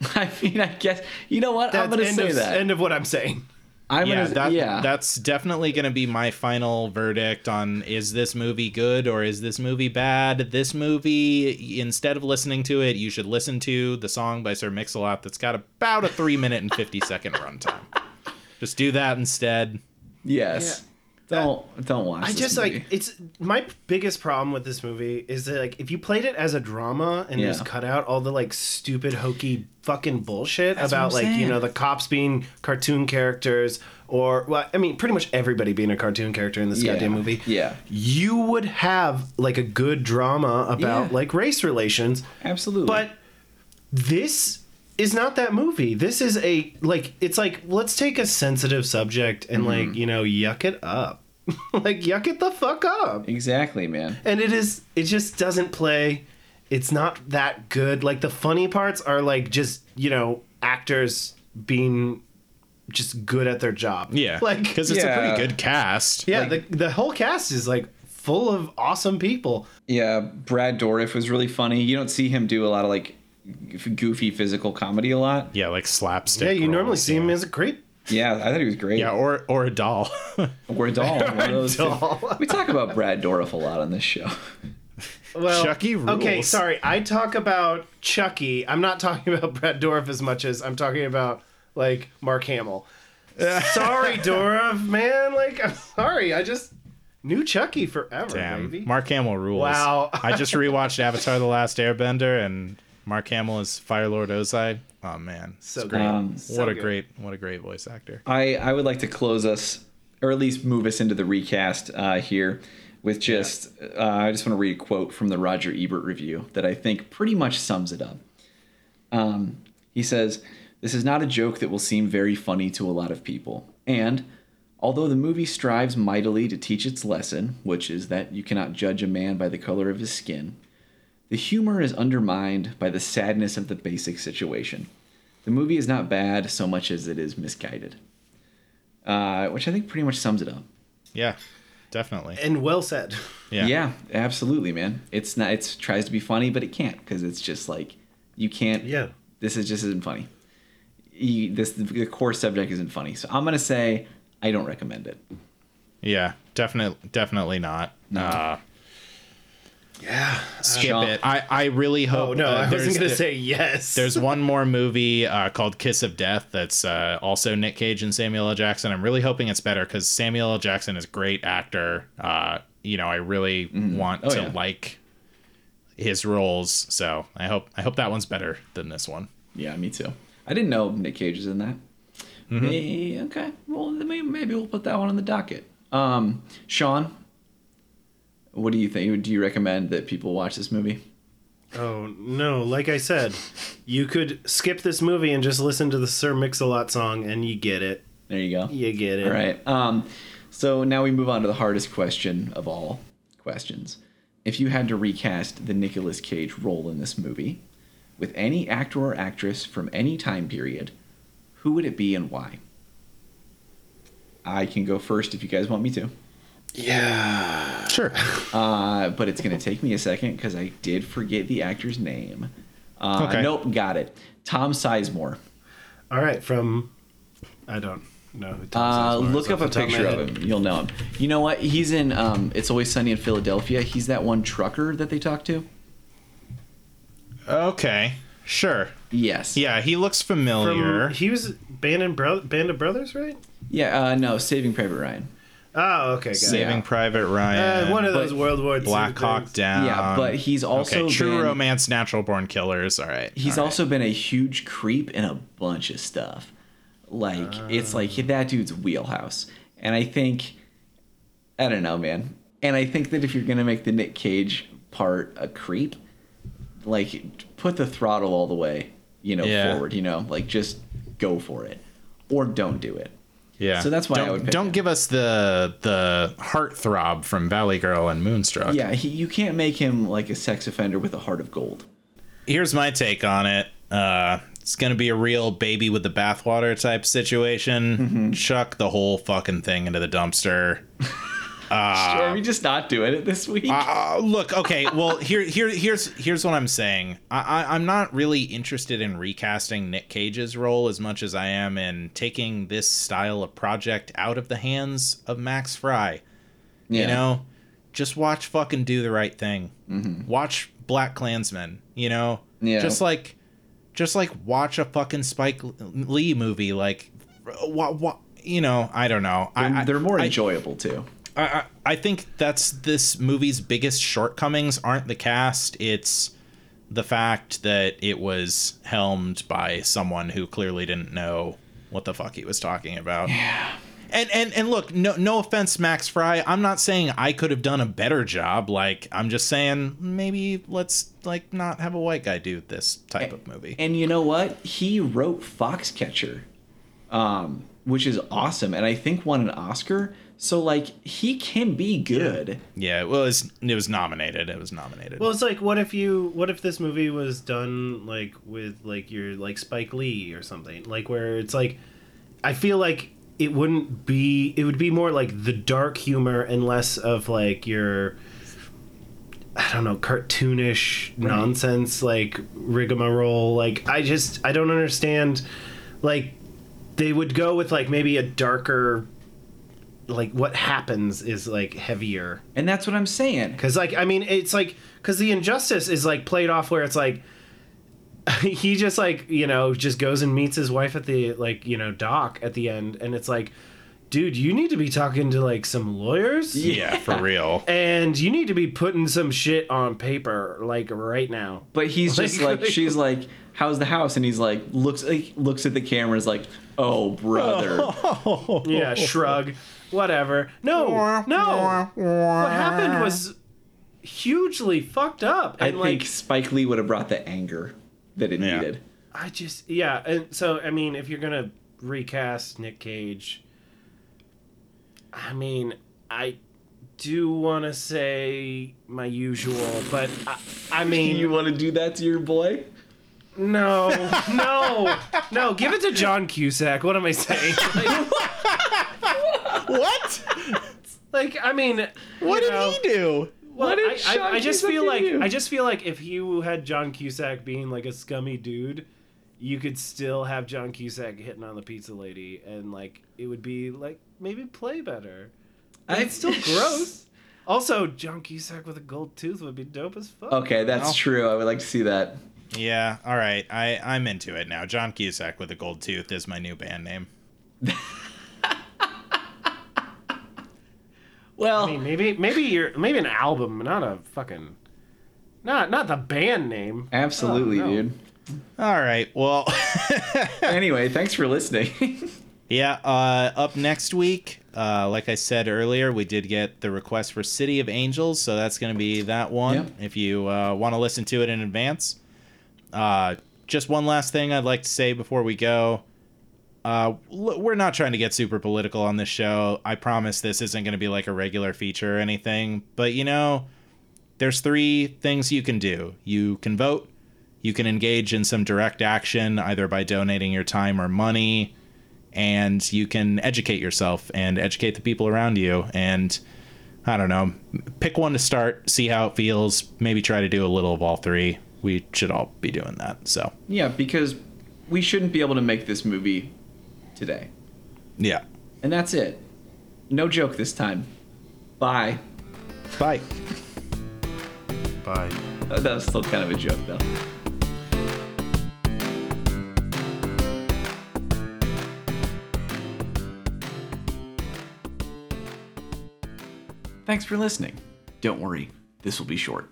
[laughs] I mean, I guess you know what I'm gonna end say of, that. end of what I'm saying. I'm yeah, gonna that, yeah. that's definitely going to be my final verdict on is this movie good or is this movie bad? This movie, instead of listening to it, you should listen to the song by Sir Mix-a-Lot that's got about a three minute and 50 second runtime. Just do that instead. yes. Don't don't watch. I this just movie. like it's my biggest problem with this movie is that like if you played it as a drama and Yeah. just cut out all the like stupid hokey fucking bullshit what about I'm like you know the cops being cartoon characters or well I mean pretty much everybody being a cartoon character in this Yeah. goddamn movie. Yeah. You would have like a good drama about Yeah. like race relations Absolutely. but this is not that movie. This is a like it's like let's take a sensitive subject and Mm-hmm. like, you know, yuck it up. [laughs] like yuck it the fuck up. exactly, man. And it is it just doesn't play. It's not that good. Like the funny parts are like just, you know, actors being just good at their job. Yeah. [laughs] Like Because it's a pretty good cast. yeah, like- the the whole cast is like full of awesome people. Yeah, Brad Dourif was really funny. You don't see him do a lot of like goofy physical comedy a lot. Yeah, like slapstick. Yeah, you normally roles, see him as a creep. Yeah, I thought he was great. Yeah, or or a doll. [laughs] Or a doll. one of [laughs] those doll. We talk about Brad Dourif a lot on this show. Well, Chucky Okay, sorry. I talk about Chucky. I'm not [laughs] talking about Brad Dourif as much as I'm talking about like Mark Hamill. sorry, Dourif, man. Like, I'm sorry. I just knew Chucky forever, Damn. baby. Mark Hamill rules. Wow. I just rewatched Avatar: The Last Airbender, and Mark Hamill is Fire Lord Ozai. Oh man, so It's great. Um, So what a good. great, what a great voice actor. I, I would like to close us, or at least move us into the recast uh, here, with just uh, I just want to read a quote from the Roger Ebert review that I think pretty much sums it up. Um, he says, "This is not a joke that will seem very funny to a lot of people, and." Although the movie strives mightily to teach its lesson, which is that you cannot judge a man by the color of his skin, the humor is undermined by the sadness of the basic situation. The movie is not bad so much as it is misguided. Uh, which I think pretty much sums it up. Yeah, definitely. And well said. Yeah, Yeah, absolutely, man. It's not. It tries to be funny, but it can't because it's just like you can't. Yeah. This is just isn't funny. You, this the core subject isn't funny, so I'm gonna say I don't recommend it. yeah, definitely, definitely not. Uh, Yeah. skip Sean- it. I, I really hope. Oh no, uh, I wasn't gonna say yes. There's one more movie uh, called Kiss of Death that's uh, also Nick Cage and Samuel L. Jackson. I'm really hoping it's better because Samuel L. Jackson is a great actor. Uh, you know, I really want Oh, to yeah. like his roles, so I hope I hope that one's better than this one. Yeah, me too. I didn't know Nick Cage is in that. May- okay, well maybe, maybe we'll put that one on the docket. Um, Sean, what do you think? Do you recommend that people watch this movie? Oh no, like I said, you could skip this movie and just listen to the Sir Mix-a-Lot song and you get it. There you go. You get it. All right. Um, so now we move on to the hardest question of all questions. If you had to recast the Nicolas Cage role in this movie with any actor or actress from any time period, who would it be and why? I can go first if you guys want me to. Yeah. Sure. [laughs] Uh, but it's going to take me a second because I did forget the actor's name. Uh, Okay. Nope, got it. Tom Sizemore. All right, from I don't know who Tom Uh, Sizemore look off up a the top my picture of him. You'll know him. You know what? He's in um, It's Always Sunny in Philadelphia. He's that one trucker that they talk to. okay. Sure. Yes. Yeah, he looks familiar. From, he was Band and Bro- Band of Brothers, right? Yeah. Uh, no, Saving Private Ryan. Oh, okay, got. Saving yeah. Private Ryan. Uh, one of but those World War II Black Hawk. Down. yeah, but he's also okay. True been, Romance, Natural Born Killers. All right. He's all right. also been a huge creep in a bunch of stuff. Like it's like that dude's wheelhouse. And I think I don't know, man. And I think that if you're gonna make the Nick Cage part a creep, like put the throttle all the way, you know, Yeah. forward. You know, like just go for it, or don't do it. Yeah. So that's why don't, would pick don't him. give us the the heartthrob from Valley Girl and Moonstruck. Yeah, he, you can't make him like a sex offender with a heart of gold. Here's my take on it. Uh, it's gonna be a real baby with the bathwater type situation. Mm-hmm. Chuck the whole fucking thing into the dumpster. [laughs] Uh, Are we just not doing it this week? Uh, uh, look, okay. Well, here, here, here's here's what I'm saying. I, I, I'm not really interested in recasting Nick Cage's role as much as I am in taking this style of project out of the hands of Max Frye. You know, just watch fucking do the right thing. Mm-hmm. Watch BlacKkKlansman. You know, Yeah. just like, just like watch a fucking Spike Lee movie. Like, what, what, you know, I don't know. They're, I- they're more I- enjoyable too. I, I I think that's this movie's biggest shortcomings aren't the cast, it's the fact that it was helmed by someone who clearly didn't know what the fuck he was talking about. Yeah. And and and look, no no offense, Max Frye. I'm not saying I could have done a better job. Like I'm just saying maybe let's like not have a white guy do this type of movie. And you know what? He wrote Foxcatcher, um, which is awesome, and I think won an Oscar. So like he can be good. Yeah, it was it was nominated. It was nominated. Well, it's like, what if you, what if this movie was done like with like your like Spike Lee or something, like where it's like, I feel like it wouldn't be, it would be more like the dark humor and less of like your, I don't know, cartoonish nonsense like rigmarole. Like I just, I don't understand, like they would go with like maybe a darker. Like what happens is like heavier And that's what I'm saying. because, like, I mean, it's like because the injustice is like played off where it's like [laughs] he just like you know just goes and meets his wife at the like you know dock at the end, and it's like, dude, you need to be talking to like some lawyers. yeah, for [laughs] real. And you need to be putting some shit on paper like right now. But he's [laughs] just Like- like she's like, "How's the house?" And he's like, looks like looks at the camera, is like, "Oh brother." Yeah, shrug, whatever. No, no. What happened was hugely fucked up. I And think Spike Lee would have brought the anger that it Yeah. needed. I just yeah, and so I mean, if you're gonna recast Nick Cage, I mean, I do want to say my usual, but I, I [laughs] mean, You want to do that to your boy? no, no, no, give it to John Cusack. What am I saying? Like, [laughs] [laughs] what? like, I mean, What did know, he do? Well, What did I, John I, I just Cusack feel like to you? I just feel like if you had John Cusack being like a scummy dude, you could still have John Cusack hitting on the pizza lady, and like it would be like maybe play better. I- it's still [laughs] gross. Also, John Cusack with a gold tooth would be dope as fuck. Okay, that's Well. true. I would like to see that. Yeah, all right. I I'm into it now. John Cusack with a gold tooth is my new band name. [laughs] Well, I mean, maybe maybe you're maybe an album, not a fucking, not not the band name. absolutely, Oh, no. dude. All right. Well, [laughs] Anyway, thanks for listening. [laughs] yeah. Uh, up next week, uh, like I said earlier, we did get the request for City of Angels, so that's going to be that one. Yep. If you uh, want to listen to it in advance. Uh, just one last thing I'd like to say before we go. Uh, we're not trying to get super political on this show. I promise this isn't going to be like a regular feature or anything. But you know, there's three things you can do. You can vote, you can engage in some direct action, either by donating your time or money, and you can educate yourself and educate the people around you. And I don't know, pick one to start, see how it feels, maybe try to do a little of all three. We should all be doing that. So, yeah, because we shouldn't be able to make this movie today. yeah. And that's it. No joke this time. Bye. Bye. Bye. That was still kind of a joke, though. Thanks for listening. Don't worry, this will be short.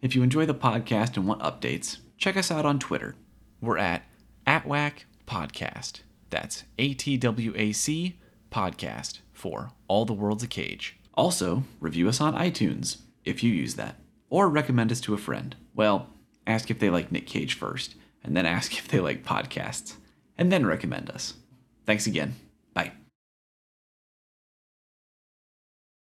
If you enjoy the podcast and want updates, check us out on Twitter. We're at Atwac Podcast. That's A T W A C Podcast for All the World's a Cage. Also, review us on iTunes if you use that, or recommend us to a friend. Well, ask if they like Nick Cage first, and then ask if they like podcasts, and then recommend us. Thanks again.